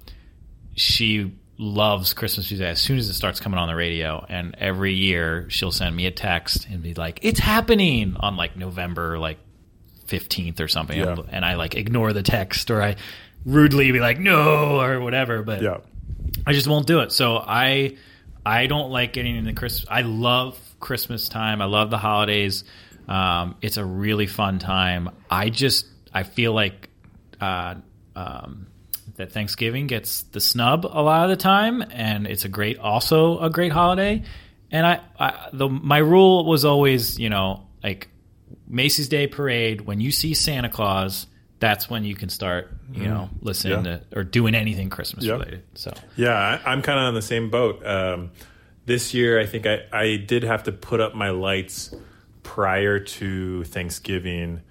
she loves Christmas music. As soon as it starts coming on the radio, and every year she'll send me a text and be like, "It's happening" on like November like 15th or something.
Yeah.
and I like ignore the text or I rudely be like no or whatever but
yeah.
I just won't do it. So I I don't like getting into Christmas I love Christmas time. I love the holidays. Um, it's a really fun time. I just I feel like uh, um, that Thanksgiving gets the snub a lot of the time and it's a great also a great holiday and I, I the my rule was always you know like Macy's Day Parade, when you see Santa Claus, that's when you can start, you know, listening
Yeah.
to or doing anything Christmas
Yeah.
related. So
Yeah, I, I'm kind of on the same boat. Um, this year, I think I, I did have to put up my lights prior to Thanksgiving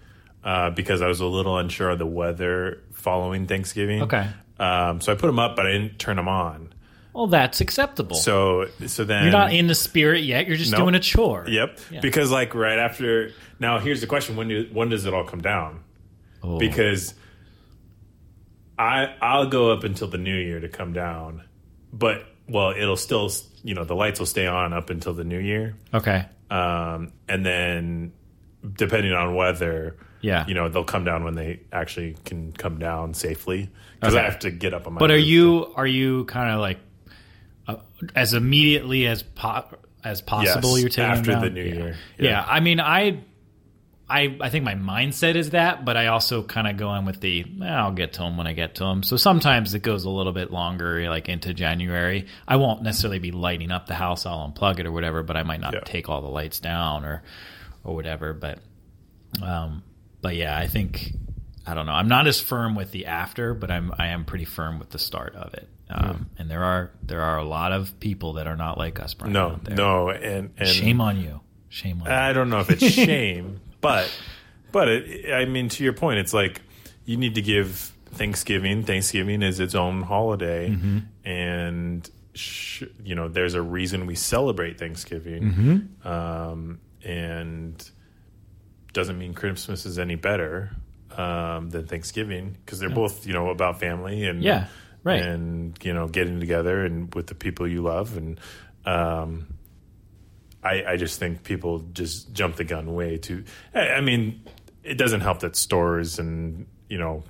uh, because I was a little unsure of the weather following Thanksgiving.
Okay.
Um, so I put them up, but I didn't turn them on.
well, that's acceptable.
So so then
you're not in the spirit yet. You're just
Nope.
doing a chore.
Yep.
Yeah.
Because like right after now, here's the question: when do when does it all come down?
Oh.
Because I I'll go up until the new year to come down, but well, it'll still you know the lights will stay on up until the new year,
Okay.
um, and then depending on weather.
Yeah.
you know they'll come down when they actually can come down safely because I have to get up on my.
But are you are you kind of like uh, as immediately as po- as possible?
Yes,
you're taking them
after the new
Yeah.
year.
Yeah.
Yeah.
I mean, I. I, I think my mindset is that, but I also kind of go in with the "Eh, I'll get to them when I get to them. So sometimes it goes a little bit longer, like into January. I won't necessarily be lighting up the house. I'll unplug it or whatever, but I might not
Yeah.
take all the lights down or or whatever. But um, but yeah, I think I don't know. I'm not as firm with the after, but I'm I am pretty firm with the start of it. Um, And there are there are a lot of people that are not like us, Brian.
no
there.
no and and
Shame on you. Shame on you.
I don't know if it's shame, but but it, I mean to your point, it's like you need to give Thanksgiving. Thanksgiving is its own holiday,
Mm-hmm.
and sh- you know there's a reason we celebrate Thanksgiving,
Mm-hmm.
um, and doesn't mean Christmas is any better um, than Thanksgiving because they're both you know about family and
Yeah, right.
and you know getting together and with the people you love and um, I, I just think people just jump the gun way too. I, I mean, it doesn't help that stores and you know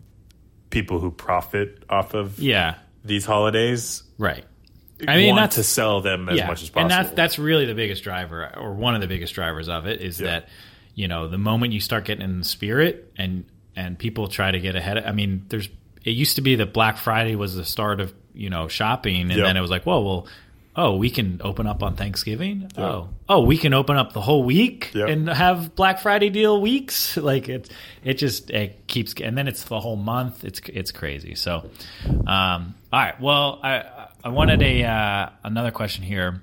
people who profit off of
yeah,
these holidays
right. I mean,
want
that's
to sell them as much as possible.
And that's that's really the biggest driver, or one of the biggest drivers of it, is
Yeah.
that you know the moment you start getting in the spirit, and and people try to get ahead. Of, I mean, there's it used to be that Black Friday was the start of you know shopping, and
Yeah.
then it was like, well, well. Oh, we can open up on Thanksgiving. Oh, oh, we can open up the whole week
Yeah.
and have Black Friday deal weeks. Like it, it just it keeps, and then it's the whole month. It's it's crazy. So, um, all right. Well, I I wanted a uh, another question here.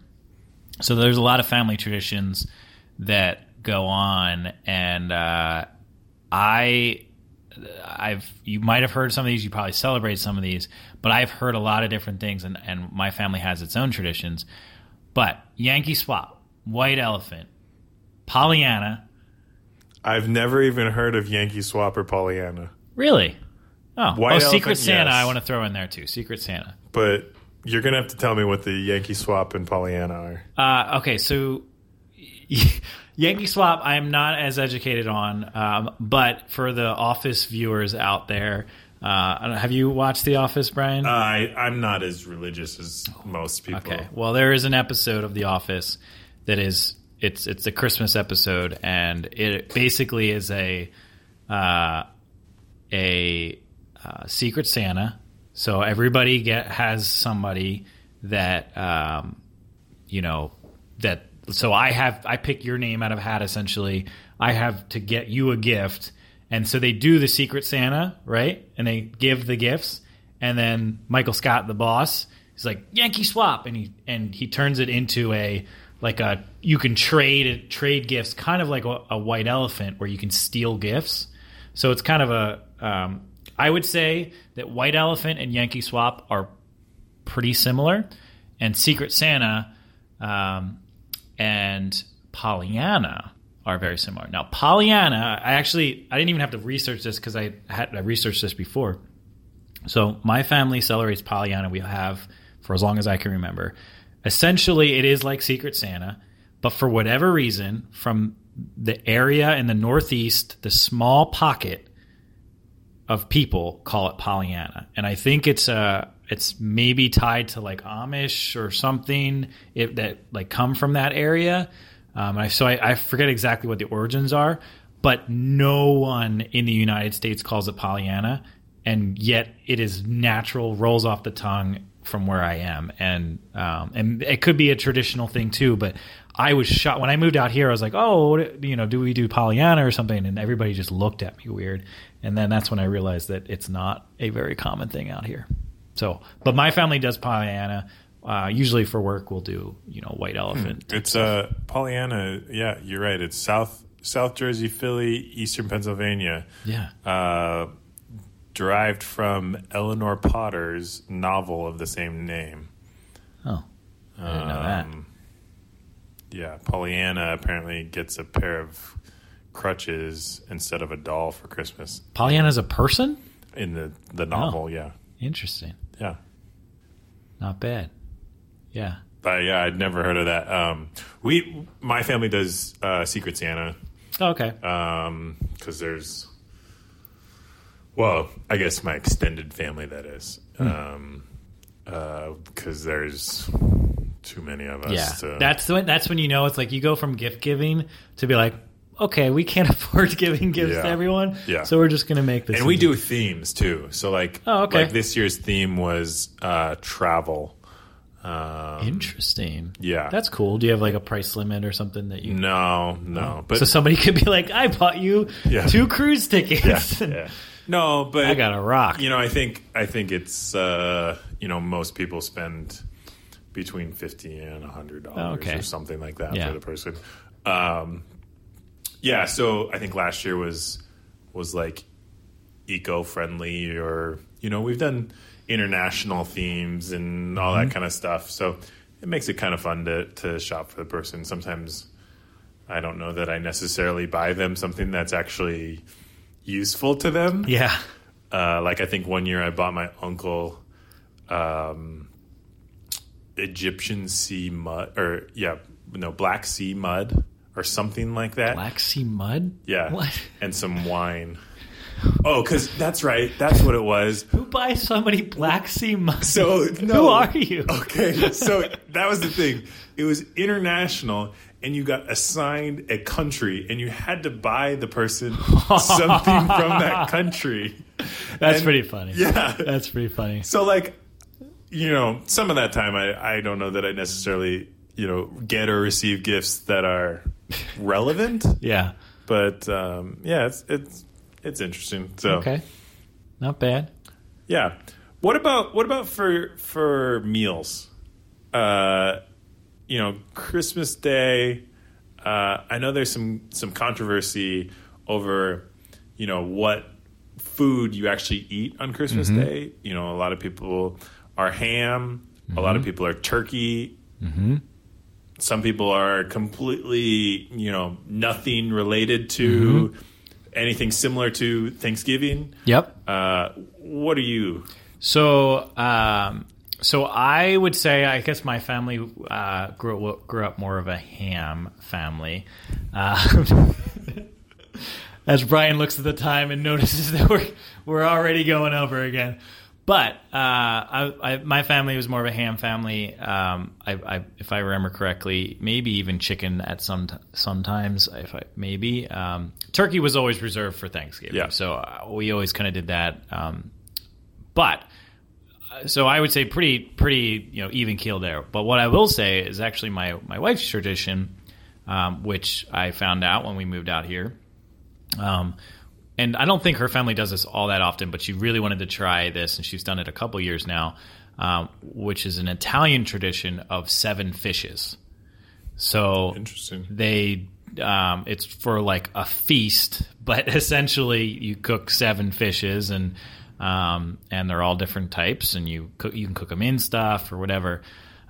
So there's a lot of family traditions that go on, and uh, I, I've you might have heard some of these. You probably celebrate some of these, but I've heard a lot of different things, and, and my family has its own traditions. But Yankee Swap, White Elephant, Pollyanna,
I've never even heard of Yankee Swap or Pollyanna,
really. Oh,
White
oh Secret Santa.
yes.
I want to throw in there too. Secret Santa.
but you're gonna have to tell me what the Yankee Swap and Pollyanna are.
Uh, okay, so Yankee Swap, I am not as educated on, um, but for the office viewers out there, Uh, have you watched The Office, Brian?
I I'm not as religious as most people.
Okay. Well, there is an episode of The Office that is it's it's a Christmas episode, and it basically is a uh, a uh, Secret Santa. So everybody get has somebody that um, you know that. So I have I pick your name out of hat. Essentially, I have to get you a gift, and so they do the Secret Santa, right? And they give the gifts, and then Michael Scott, the boss, is like Yankee swap, and he and he turns it into a like a you can trade trade gifts, kind of like a, a white elephant where you can steal gifts. So it's kind of a um, I would say that White Elephant and Yankee Swap are pretty similar, and Secret Santa um, and Pollyanna are very similar. Now, Pollyanna, I actually I didn't even have to research this because I had I researched this before. So my family celebrates Pollyanna. We have for as long as I can remember. Essentially, it is like Secret Santa, but for whatever reason, from the area in the Northeast, the small pocket of people call it Pollyanna, and I think it's uh it's maybe tied to like Amish or something that like come from that area. Um, I, so I, I forget exactly what the origins are, but no one in the United States calls it Pollyanna, and yet it is natural, rolls off the tongue from where I am, and um, and it could be a traditional thing too. But I was shocked when I moved out here. I was like, oh, you know, do we do Pollyanna or something? And everybody just looked at me weird. And then that's when I realized that it's not a very common thing out here. So, but my family does Pollyanna. Uh, usually for work, we'll do you know white elephant.
It's uh Pollyanna. Yeah, you're right. It's South South Jersey, Philly, Eastern Pennsylvania.
Yeah.
Uh, derived from Eleanor Porter's novel of the same name.
Oh, I didn't know that.
Um, Yeah, Pollyanna apparently gets a pair of crutches instead of a doll for Christmas
Pollyanna's a person.
in the the novel. Yeah,
Interesting.
Yeah.
Not bad. Yeah.
But yeah, I'd never heard of that. Um, we, my family does uh, Secret Santa
Oh, okay.
because there's, well, I guess my extended family that is, because there's too many of us.
yeah.
to,
That's when that's when you know it's like you go from gift giving to be like, okay, we can't afford giving gifts
Yeah.
to everyone.
Yeah.
So we're just gonna make this.
and we do themes too. So like,
Oh, okay.
like this year's theme was uh, travel. Um,
Interesting.
yeah,
That's cool. Do you have like a price limit or something that you?
no, no, but
so somebody could be like, I bought you
Yeah.
two cruise tickets.
yeah. no, but
I got a rock.
You know, I think I think it's uh, you know most people spend between fifty and hundred dollars
Oh, okay.
or something like that
Yeah.
for the person. Um, yeah, so I think last year was was like eco friendly, or you know we've done international themes and all
Mm-hmm.
that kind of stuff. So it makes it kind of fun to to shop for the person. Sometimes I don't know that I necessarily buy them something that's actually useful to them.
yeah.
Uh, like I think one year I bought my uncle um, Egyptian sea mud, or yeah, no Black Sea mud, or something like that.
Black Sea mud.
yeah,
What?
and some wine. Oh, because that's right. That's what it was.
Who buys so many Black Sea mud?
So no,
Who are you?
Okay, so that was the thing. It was international, and you got assigned a country, and you had to buy the person something from that country.
That's
And-
pretty funny.
Yeah.
That's pretty funny.
So like, you know, some of that time I, I don't know that I necessarily, you know, get or receive gifts that are relevant,
Yeah.
but um, yeah, it's it's it's interesting. So
Okay. Not bad.
yeah. What about what about for for meals? Uh, you know, Christmas Day. Uh, I know there's some some controversy over, you know, what food you actually eat on Christmas Day. You know, a lot of people are ham. A lot of people are turkey. Some people are completely, you know, nothing related to anything similar to Thanksgiving.
Yep.
Uh, what are you?
So, um, so I would say, I guess my family uh, grew grew up more of a ham family. Uh, as Brian looks at the time and notices that we're we're already going over again. But uh, I, I, my family was more of a ham family. Um, I, I, if I remember correctly, maybe even chicken at some sometimes. If I, maybe um, turkey was always reserved for Thanksgiving.
Yeah.
So uh, we always kind of did that. Um, but uh, so I would say pretty pretty you know even keel there. But what I will say is actually my my wife's tradition, um, which I found out when we moved out here. Um, and I don't think her family does this all that often, but she really wanted to try this, and she's done it a couple years now, um, which is an Italian tradition of seven fishes. So
Interesting.
they um, it's for like a feast, but essentially you cook seven fishes and um, and they're all different types, and you cook you can cook them in stuff or whatever.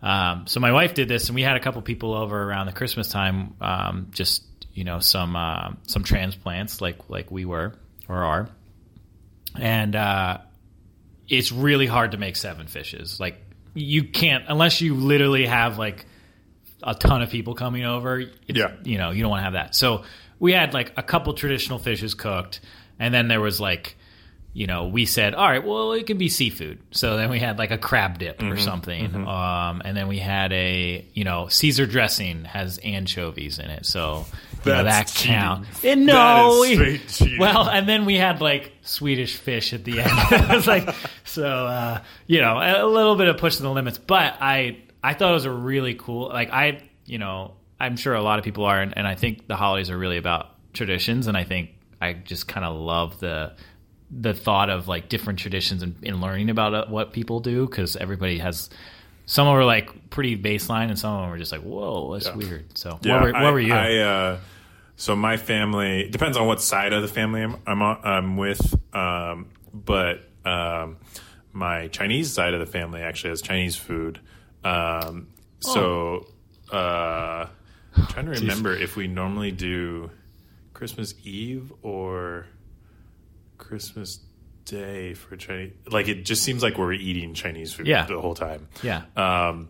Um, so my wife did this, and we had a couple people over around the Christmas time, um, just you know some uh, some transplants like like we were or are, and uh, it's really hard to make seven fishes. Like you can't unless you literally have like a ton of people coming over. It's,
Yeah.
you know you don't want to have that. So we had like a couple traditional fishes cooked, and then there was like. You know, we said, all right, well, it can be seafood. So then we had like a crab dip or something. Um, and then we had a, you know, Caesar dressing has anchovies in it. So you know, that counts. And no, we- well, and then we had like Swedish fish at the end. it was like so, uh, you know, a little bit of pushing the limits. But I, I thought it was a really cool. Like I, you know, I'm sure a lot of people are, and, and I think the holidays are really about traditions. And I think I just kind of love the the thought of like different traditions and, and learning about uh, what people do because everybody has. Some of are like pretty baseline, and some of them are just like, "Whoa, that's weird." So,
Yeah,
what, were, what
I,
were you?
I, uh, so my family depends on what side of the family I'm I'm, on, I'm with, um, but um, my Chinese side of the family actually has Chinese food. Um, so uh, I'm trying to remember if we normally do Christmas Eve or Christmas Day for Chinese. Like it just seems like we're eating Chinese food
Yeah.
the whole time.
yeah,
Um,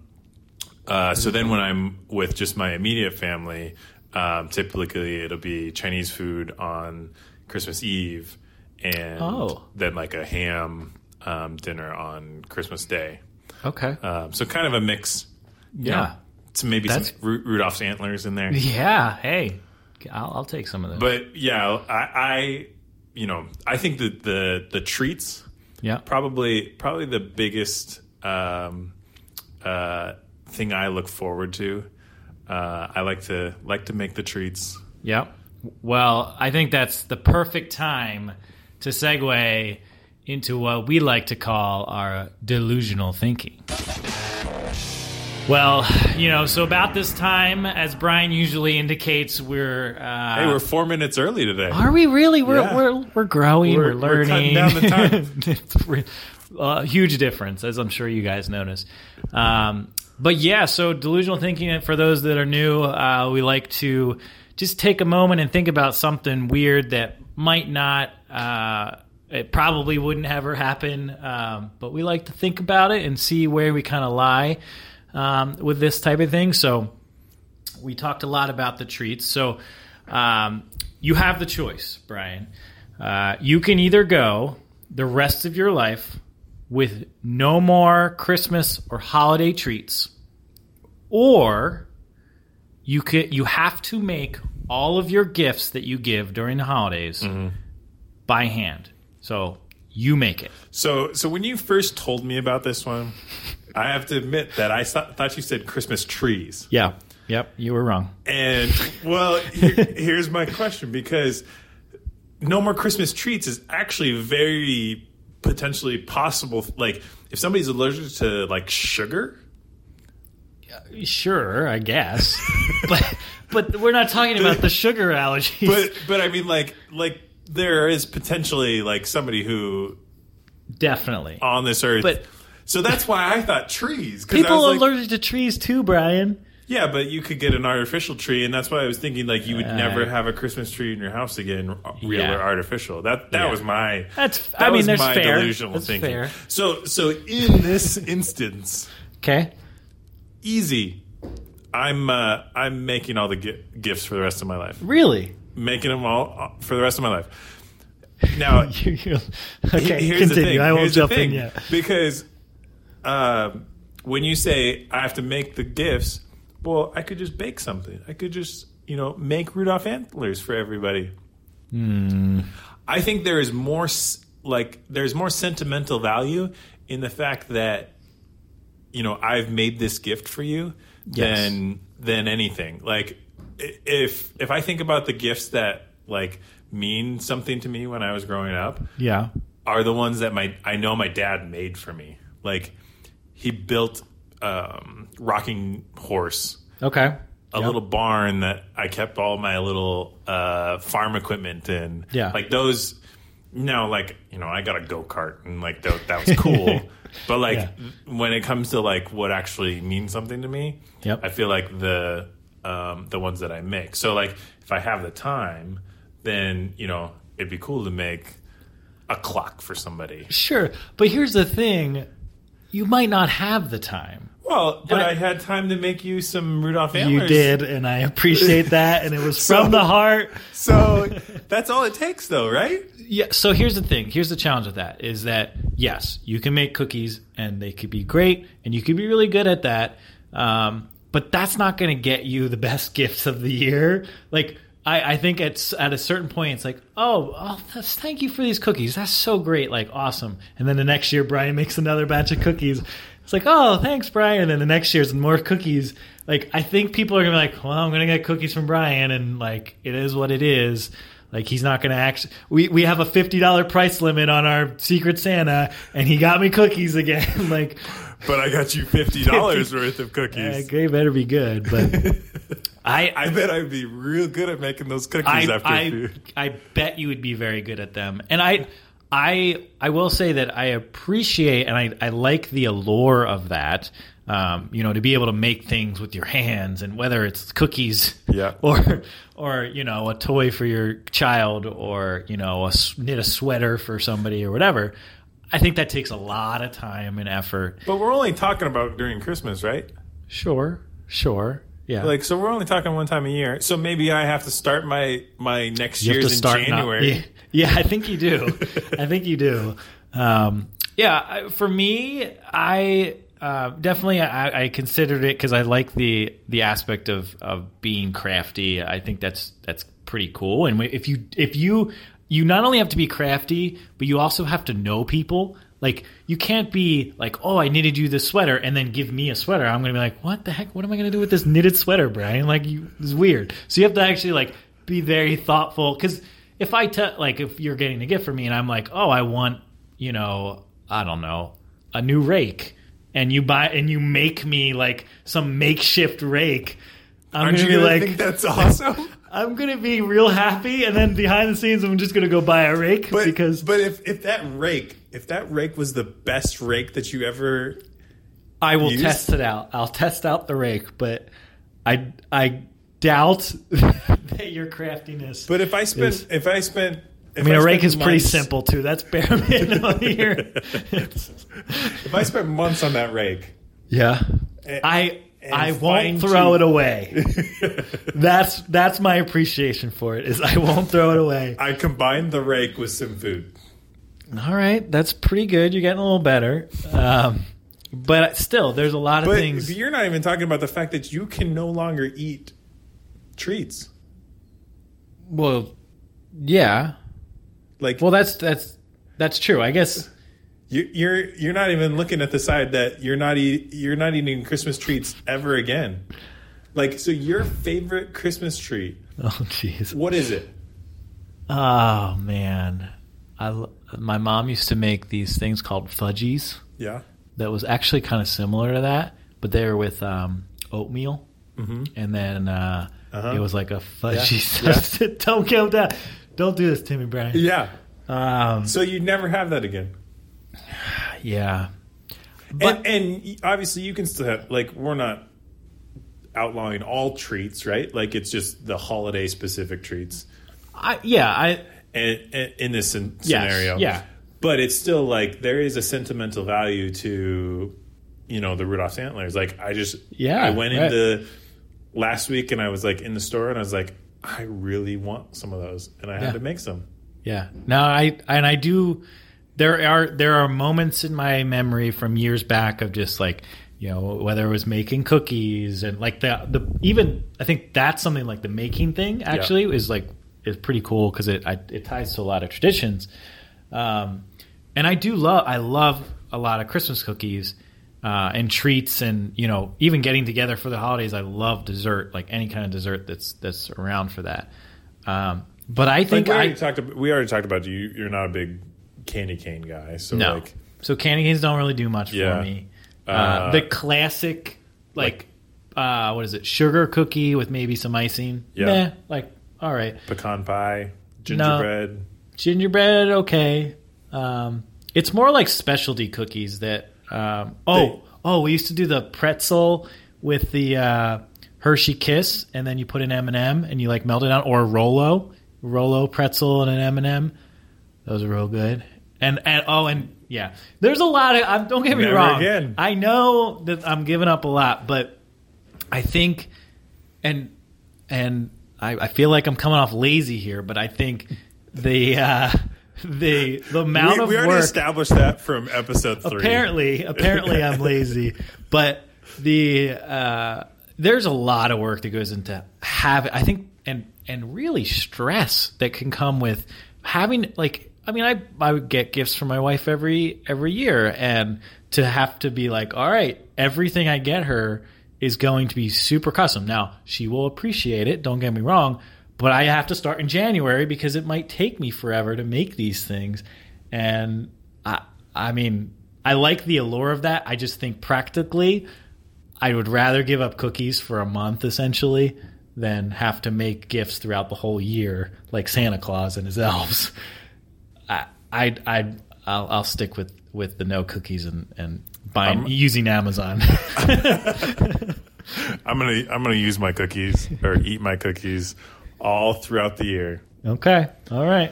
uh, so then when I'm with just my immediate family, um, typically it'll be Chinese food on Christmas Eve and
Oh.
then like a ham um, dinner on Christmas Day.
okay,
Um, so kind of a mix.
yeah.
know, maybe
That's-
some Ru- Rudolph's antlers in there.
Yeah, hey, I'll, I'll take some of those.
But yeah, I, I you know I think that the the treats
yeah,
probably probably the biggest um, uh, thing I look forward to. Uh, I like to like to make the treats.
yeah. Well, I think that's the perfect time to segue into what we like to call our delusional thinking. Well, you know, so about this time, as Brian usually indicates, we're uh,
Hey, we're four minutes early today.
Are we really? We're
Yeah.
we're we're growing. We're,
We're- we're
learning.
cutting down the time.
a huge difference, as I'm sure you guys notice. Um, but yeah, so delusional thinking. For those that are new, uh, we like to just take a moment and think about something weird that might not. Uh, it probably wouldn't ever happen, um, but we like to think about it and see where we kind of lie um, with this type of thing. So we talked a lot about the treats. So um, you have the choice, Brian. Uh, you can either go the rest of your life with no more Christmas or holiday treats, or you could you have to make all of your gifts that you give during the holidays by hand. So you make it.
So, so when you first told me about this one, I have to admit that I thought thought you said Christmas trees.
Yeah. Yep. You were wrong.
And well, here, here's my question because no more Christmas treats is actually very potentially possible. Like if somebody's allergic to like sugar, uh,
Sure, I guess, but but we're not talking about the sugar allergies.
but but I mean like like there is potentially like somebody who
definitely,
on this earth.
But-
so that's why I thought trees.
people
like,
allergic to trees too, Brian.
Yeah, but you could get an artificial tree, and that's why I was thinking like you would
Uh,
never have a Christmas tree in your house again, real
Yeah.
or artificial. That that
Yeah.
was my
That's-
that
I mean,
was
that's
my
fair.
delusional
That's
thinking.
fair.
So so in this instance,
Okay,
easy. I'm uh, I'm making all the gi- gifts for the rest of my life.
really?
making them all uh, for the rest of my life. Now,
You- you-
he-
okay,
here's the
continue.
thing.
I won't
the
jump in yet.
because um, when you say I have to make the gifts, well, I could just bake something. I could just you know make Rudolph antlers for everybody.
Hmm.
I think there is more like there's more sentimental value in the fact that you know I've made this gift for you
Yes.
than than anything. Like if if I think about the gifts that like mean something to me when I was growing up,
Yeah.
are the ones that my I know my dad made for me. Like he built um, rocking horse,
Okay.
a
Yep.
little barn that I kept all my little uh, farm equipment in.
Yeah.
like those. No, like you know, I got a go kart and like that, that was cool. but like
Yeah.
when it comes to like what actually means something to me,
Yep.
I feel like the um, the ones that I make. So like if I have the time, then you know it'd be cool to make a clock for somebody.
Sure, but here's the thing: you might not have the time.
Well, but
I-
I, had time to make you some Rudolph antlers.
You did, and I appreciate that, and it was from the heart.
So that's all it takes, though, right?
Yeah. So here's the thing. Here's the challenge with that is that yes, you can make cookies, and they could be great, and you could be really good at that. Um, but that's not going to get you the best gifts of the year. Like I, I think it's at a certain point, it's like, oh, oh thank you for these cookies. That's so great, like awesome. And then the next year, Brian makes another batch of cookies. It's like, oh, thanks, Brian. And then the next year's more cookies. Like I think people are gonna be like, well, I'm gonna get cookies from Brian, and like it is what it is. Like he's not going to act. We we have a fifty dollar price limit on our Secret Santa, and he got me cookies again. like,
But I got you fifty dollars worth of cookies.
okay, better be good. But I
I bet I'd be real good at making those cookies
I
after a
I,
few.
I bet you would be very good at them. And I I I will say that I appreciate and I, I like the allure of that. Um, you know, to be able to make things with your hands and whether it's cookies
Yeah.
or or you know, a toy for your child or, you know, a, s- knit a sweater for somebody or whatever. I think that takes a lot of time and effort.
But we're only talking about during Christmas, right?
Sure, sure. Yeah.
Like, so we're only talking one time a year. So maybe I have to start my my next
You
year's in. January.
Yeah, yeah, I think you do. I think you do. Um, yeah, for me, I uh, definitely I, I considered it because I like the the aspect of of being crafty. I think that's that's pretty cool. And if you if you you not only have to be crafty, but you also have to know people. Like you can't be like, oh, I knitted you this sweater, and then give me a sweater. I'm gonna be like, what the heck? What am I gonna do with this knitted sweater, Brian? Like, you, it's weird. So you have to actually like be very thoughtful. Because if I tell, like, if you're getting a gift for me, and I'm like, oh, I want, you know, I don't know, a new rake, and you buy and you make me like some makeshift rake, I'm
Aren't
gonna
you
be
gonna
like,
think that's awesome?
I'm gonna be real happy, and then behind the scenes, I'm just gonna go buy a rake
But
because
but if if that rake if that rake was the best rake that you ever
I will
Use?
test it out. I'll test out the rake, but I I doubt that your craftiness.
But if I spent
Is-
if I spent
I mean, a rake is pretty simple too. That's bare minimum here.
If I spent months on that rake,
yeah,
and-
I I won't throw it away. that's that's my appreciation for it. Is I won't throw it away.
I combined the rake with some food.
All right, that's pretty good. You're getting a little better. Um, but still, there's a lot of
But
things.
you're not even talking about the fact that you can no longer eat treats.
Well, yeah.
Like
Well, that's that's that's true. I guess.
You, you're you're not even looking at the side that you're not eat, you're not eating Christmas treats ever again. Like so, your favorite Christmas treat,
Oh, jeez.
what is it?
Oh man, I my mom used to make these things called fudgies.
Yeah,
That was actually kind of similar to that, but they were with um, oatmeal, mm-hmm. and then uh,
Uh-huh.
it was like a fudgy
Yeah.
substance. Don't go down. Don't do this, Timmy Brian.
yeah.
Um,
So you'd never have that again.
yeah, but
and, and obviously you can still have like we're not outlawing all treats, right? Like it's just the holiday specific treats.
I, yeah, I
and, and in this
Yes,
scenario.
yeah.
But it's still like there is a sentimental value to, you know, the Rudolph's antlers. Like I just,
Yeah,
I went
right.
into last week and I was like in the store and I was like, I really want some of those, and I
Yeah.
had to make some.
Yeah. Now, I and I do. There are there are moments in my memory from years back of just like you know whether it was making cookies and like the the even I think that's something like the making thing actually is like is pretty cool because it I, it ties to a lot of traditions. Um, and I do love I love a lot of Christmas cookies. Uh, and treats, and you know, even getting together for the holidays. I love dessert, like any kind of dessert that's that's around for that. Um, but I
Like
think
we
I,
already talked. About, we already talked about you. You're not a big candy cane guy, so
No.
like
so candy canes don't really do much
Yeah.
for me. Uh,
Uh,
the classic, like, uh, what is it? Sugar cookie with maybe some icing.
Yeah.
Like, all right.
pecan pie, gingerbread.
Gingerbread, okay. Um, it's more like specialty cookies that. Um, oh,
They-
oh, we used to do the pretzel with the uh, Hershey Kiss, and then you put an M and m and you like melt it out, or a Rolo, Rolo pretzel and an M M Those are real good. And and oh, and yeah, there's a lot of. Um, don't get me
Never
wrong.
again.
I know that I'm giving up a lot, but I think, and and I, I feel like I'm coming off lazy here, but I think the uh, the the amount
We,
of
we already
work
established that from episode three.
apparently apparently I'm lazy, but the uh, there's a lot of work that goes into having. I think and and really stress that can come with having like. I mean, I I would get gifts from my wife every every year, and to have to be like, all right, everything I get her is going to be super custom. Now she will appreciate it. Don't get me wrong, but I have to start in January because it might take me forever to make these things, and I I mean I like the allure of that. I just think practically, I would rather give up cookies for a month essentially than have to make gifts throughout the whole year like Santa Claus and his elves. I I I I'll, I'll stick with with the no cookies and and buying
Um,
using Amazon.
I'm gonna I'm gonna use my cookies or eat my cookies all throughout the year.
okay, all right.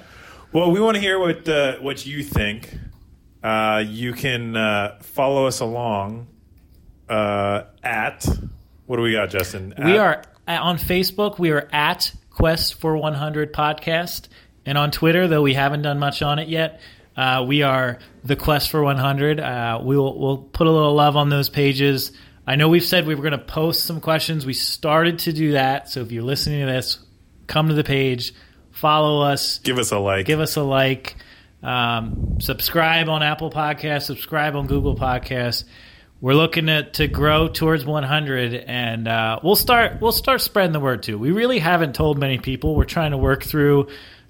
Well, we want to hear what uh, what you think. Uh, you can uh, follow us along uh, at what do we got, Justin?
We are on Facebook. We are at Quest for 100 Podcast, and on Twitter, though we haven't done much on it yet. Uh, we are the Quest for 100. Uh, we will we'll put a little love on those pages. I know we've said we were going to post some questions. We started to do that. So if you're listening to this, come to the page, follow us,
give us a like.
give us a like, um, subscribe on Apple Podcasts, subscribe on Google Podcasts. We're looking to, to grow towards 100, and uh, we'll start we'll start spreading the word too. We really haven't told many people. We're trying to work through,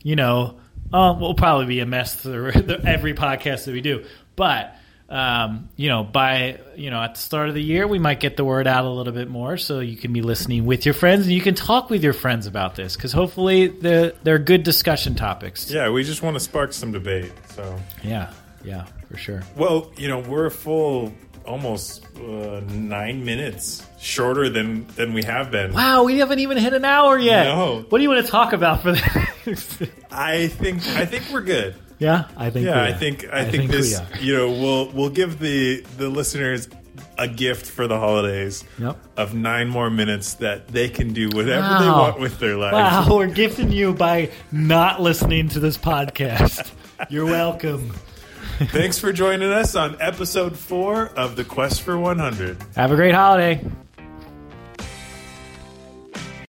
you know, oh, we'll probably be a mess through every podcast that we do, but um, you know, by you know, at the start of the year, we might get the word out a little bit more, so you can be listening with your friends, and you can talk with your friends about this, because hopefully they're they're good discussion topics.
yeah, we just want to spark some debate. So,
Yeah, yeah, for sure.
well, you know, we're a full almost uh, nine minutes shorter than than we have been.
Wow, we haven't even hit an hour yet.
No.
What do you want to talk about for the?
I think I think we're good.
yeah, I think.
Yeah, I think I, think,
we
this you know we'll we'll give the the listeners a gift for the holidays
Yep.
of nine more minutes that they can do whatever they want with their lives.
Wow, we're gifting you by not listening to this podcast. You're welcome.
Thanks for joining us on episode four of the Quest for 100.
Have a great holiday.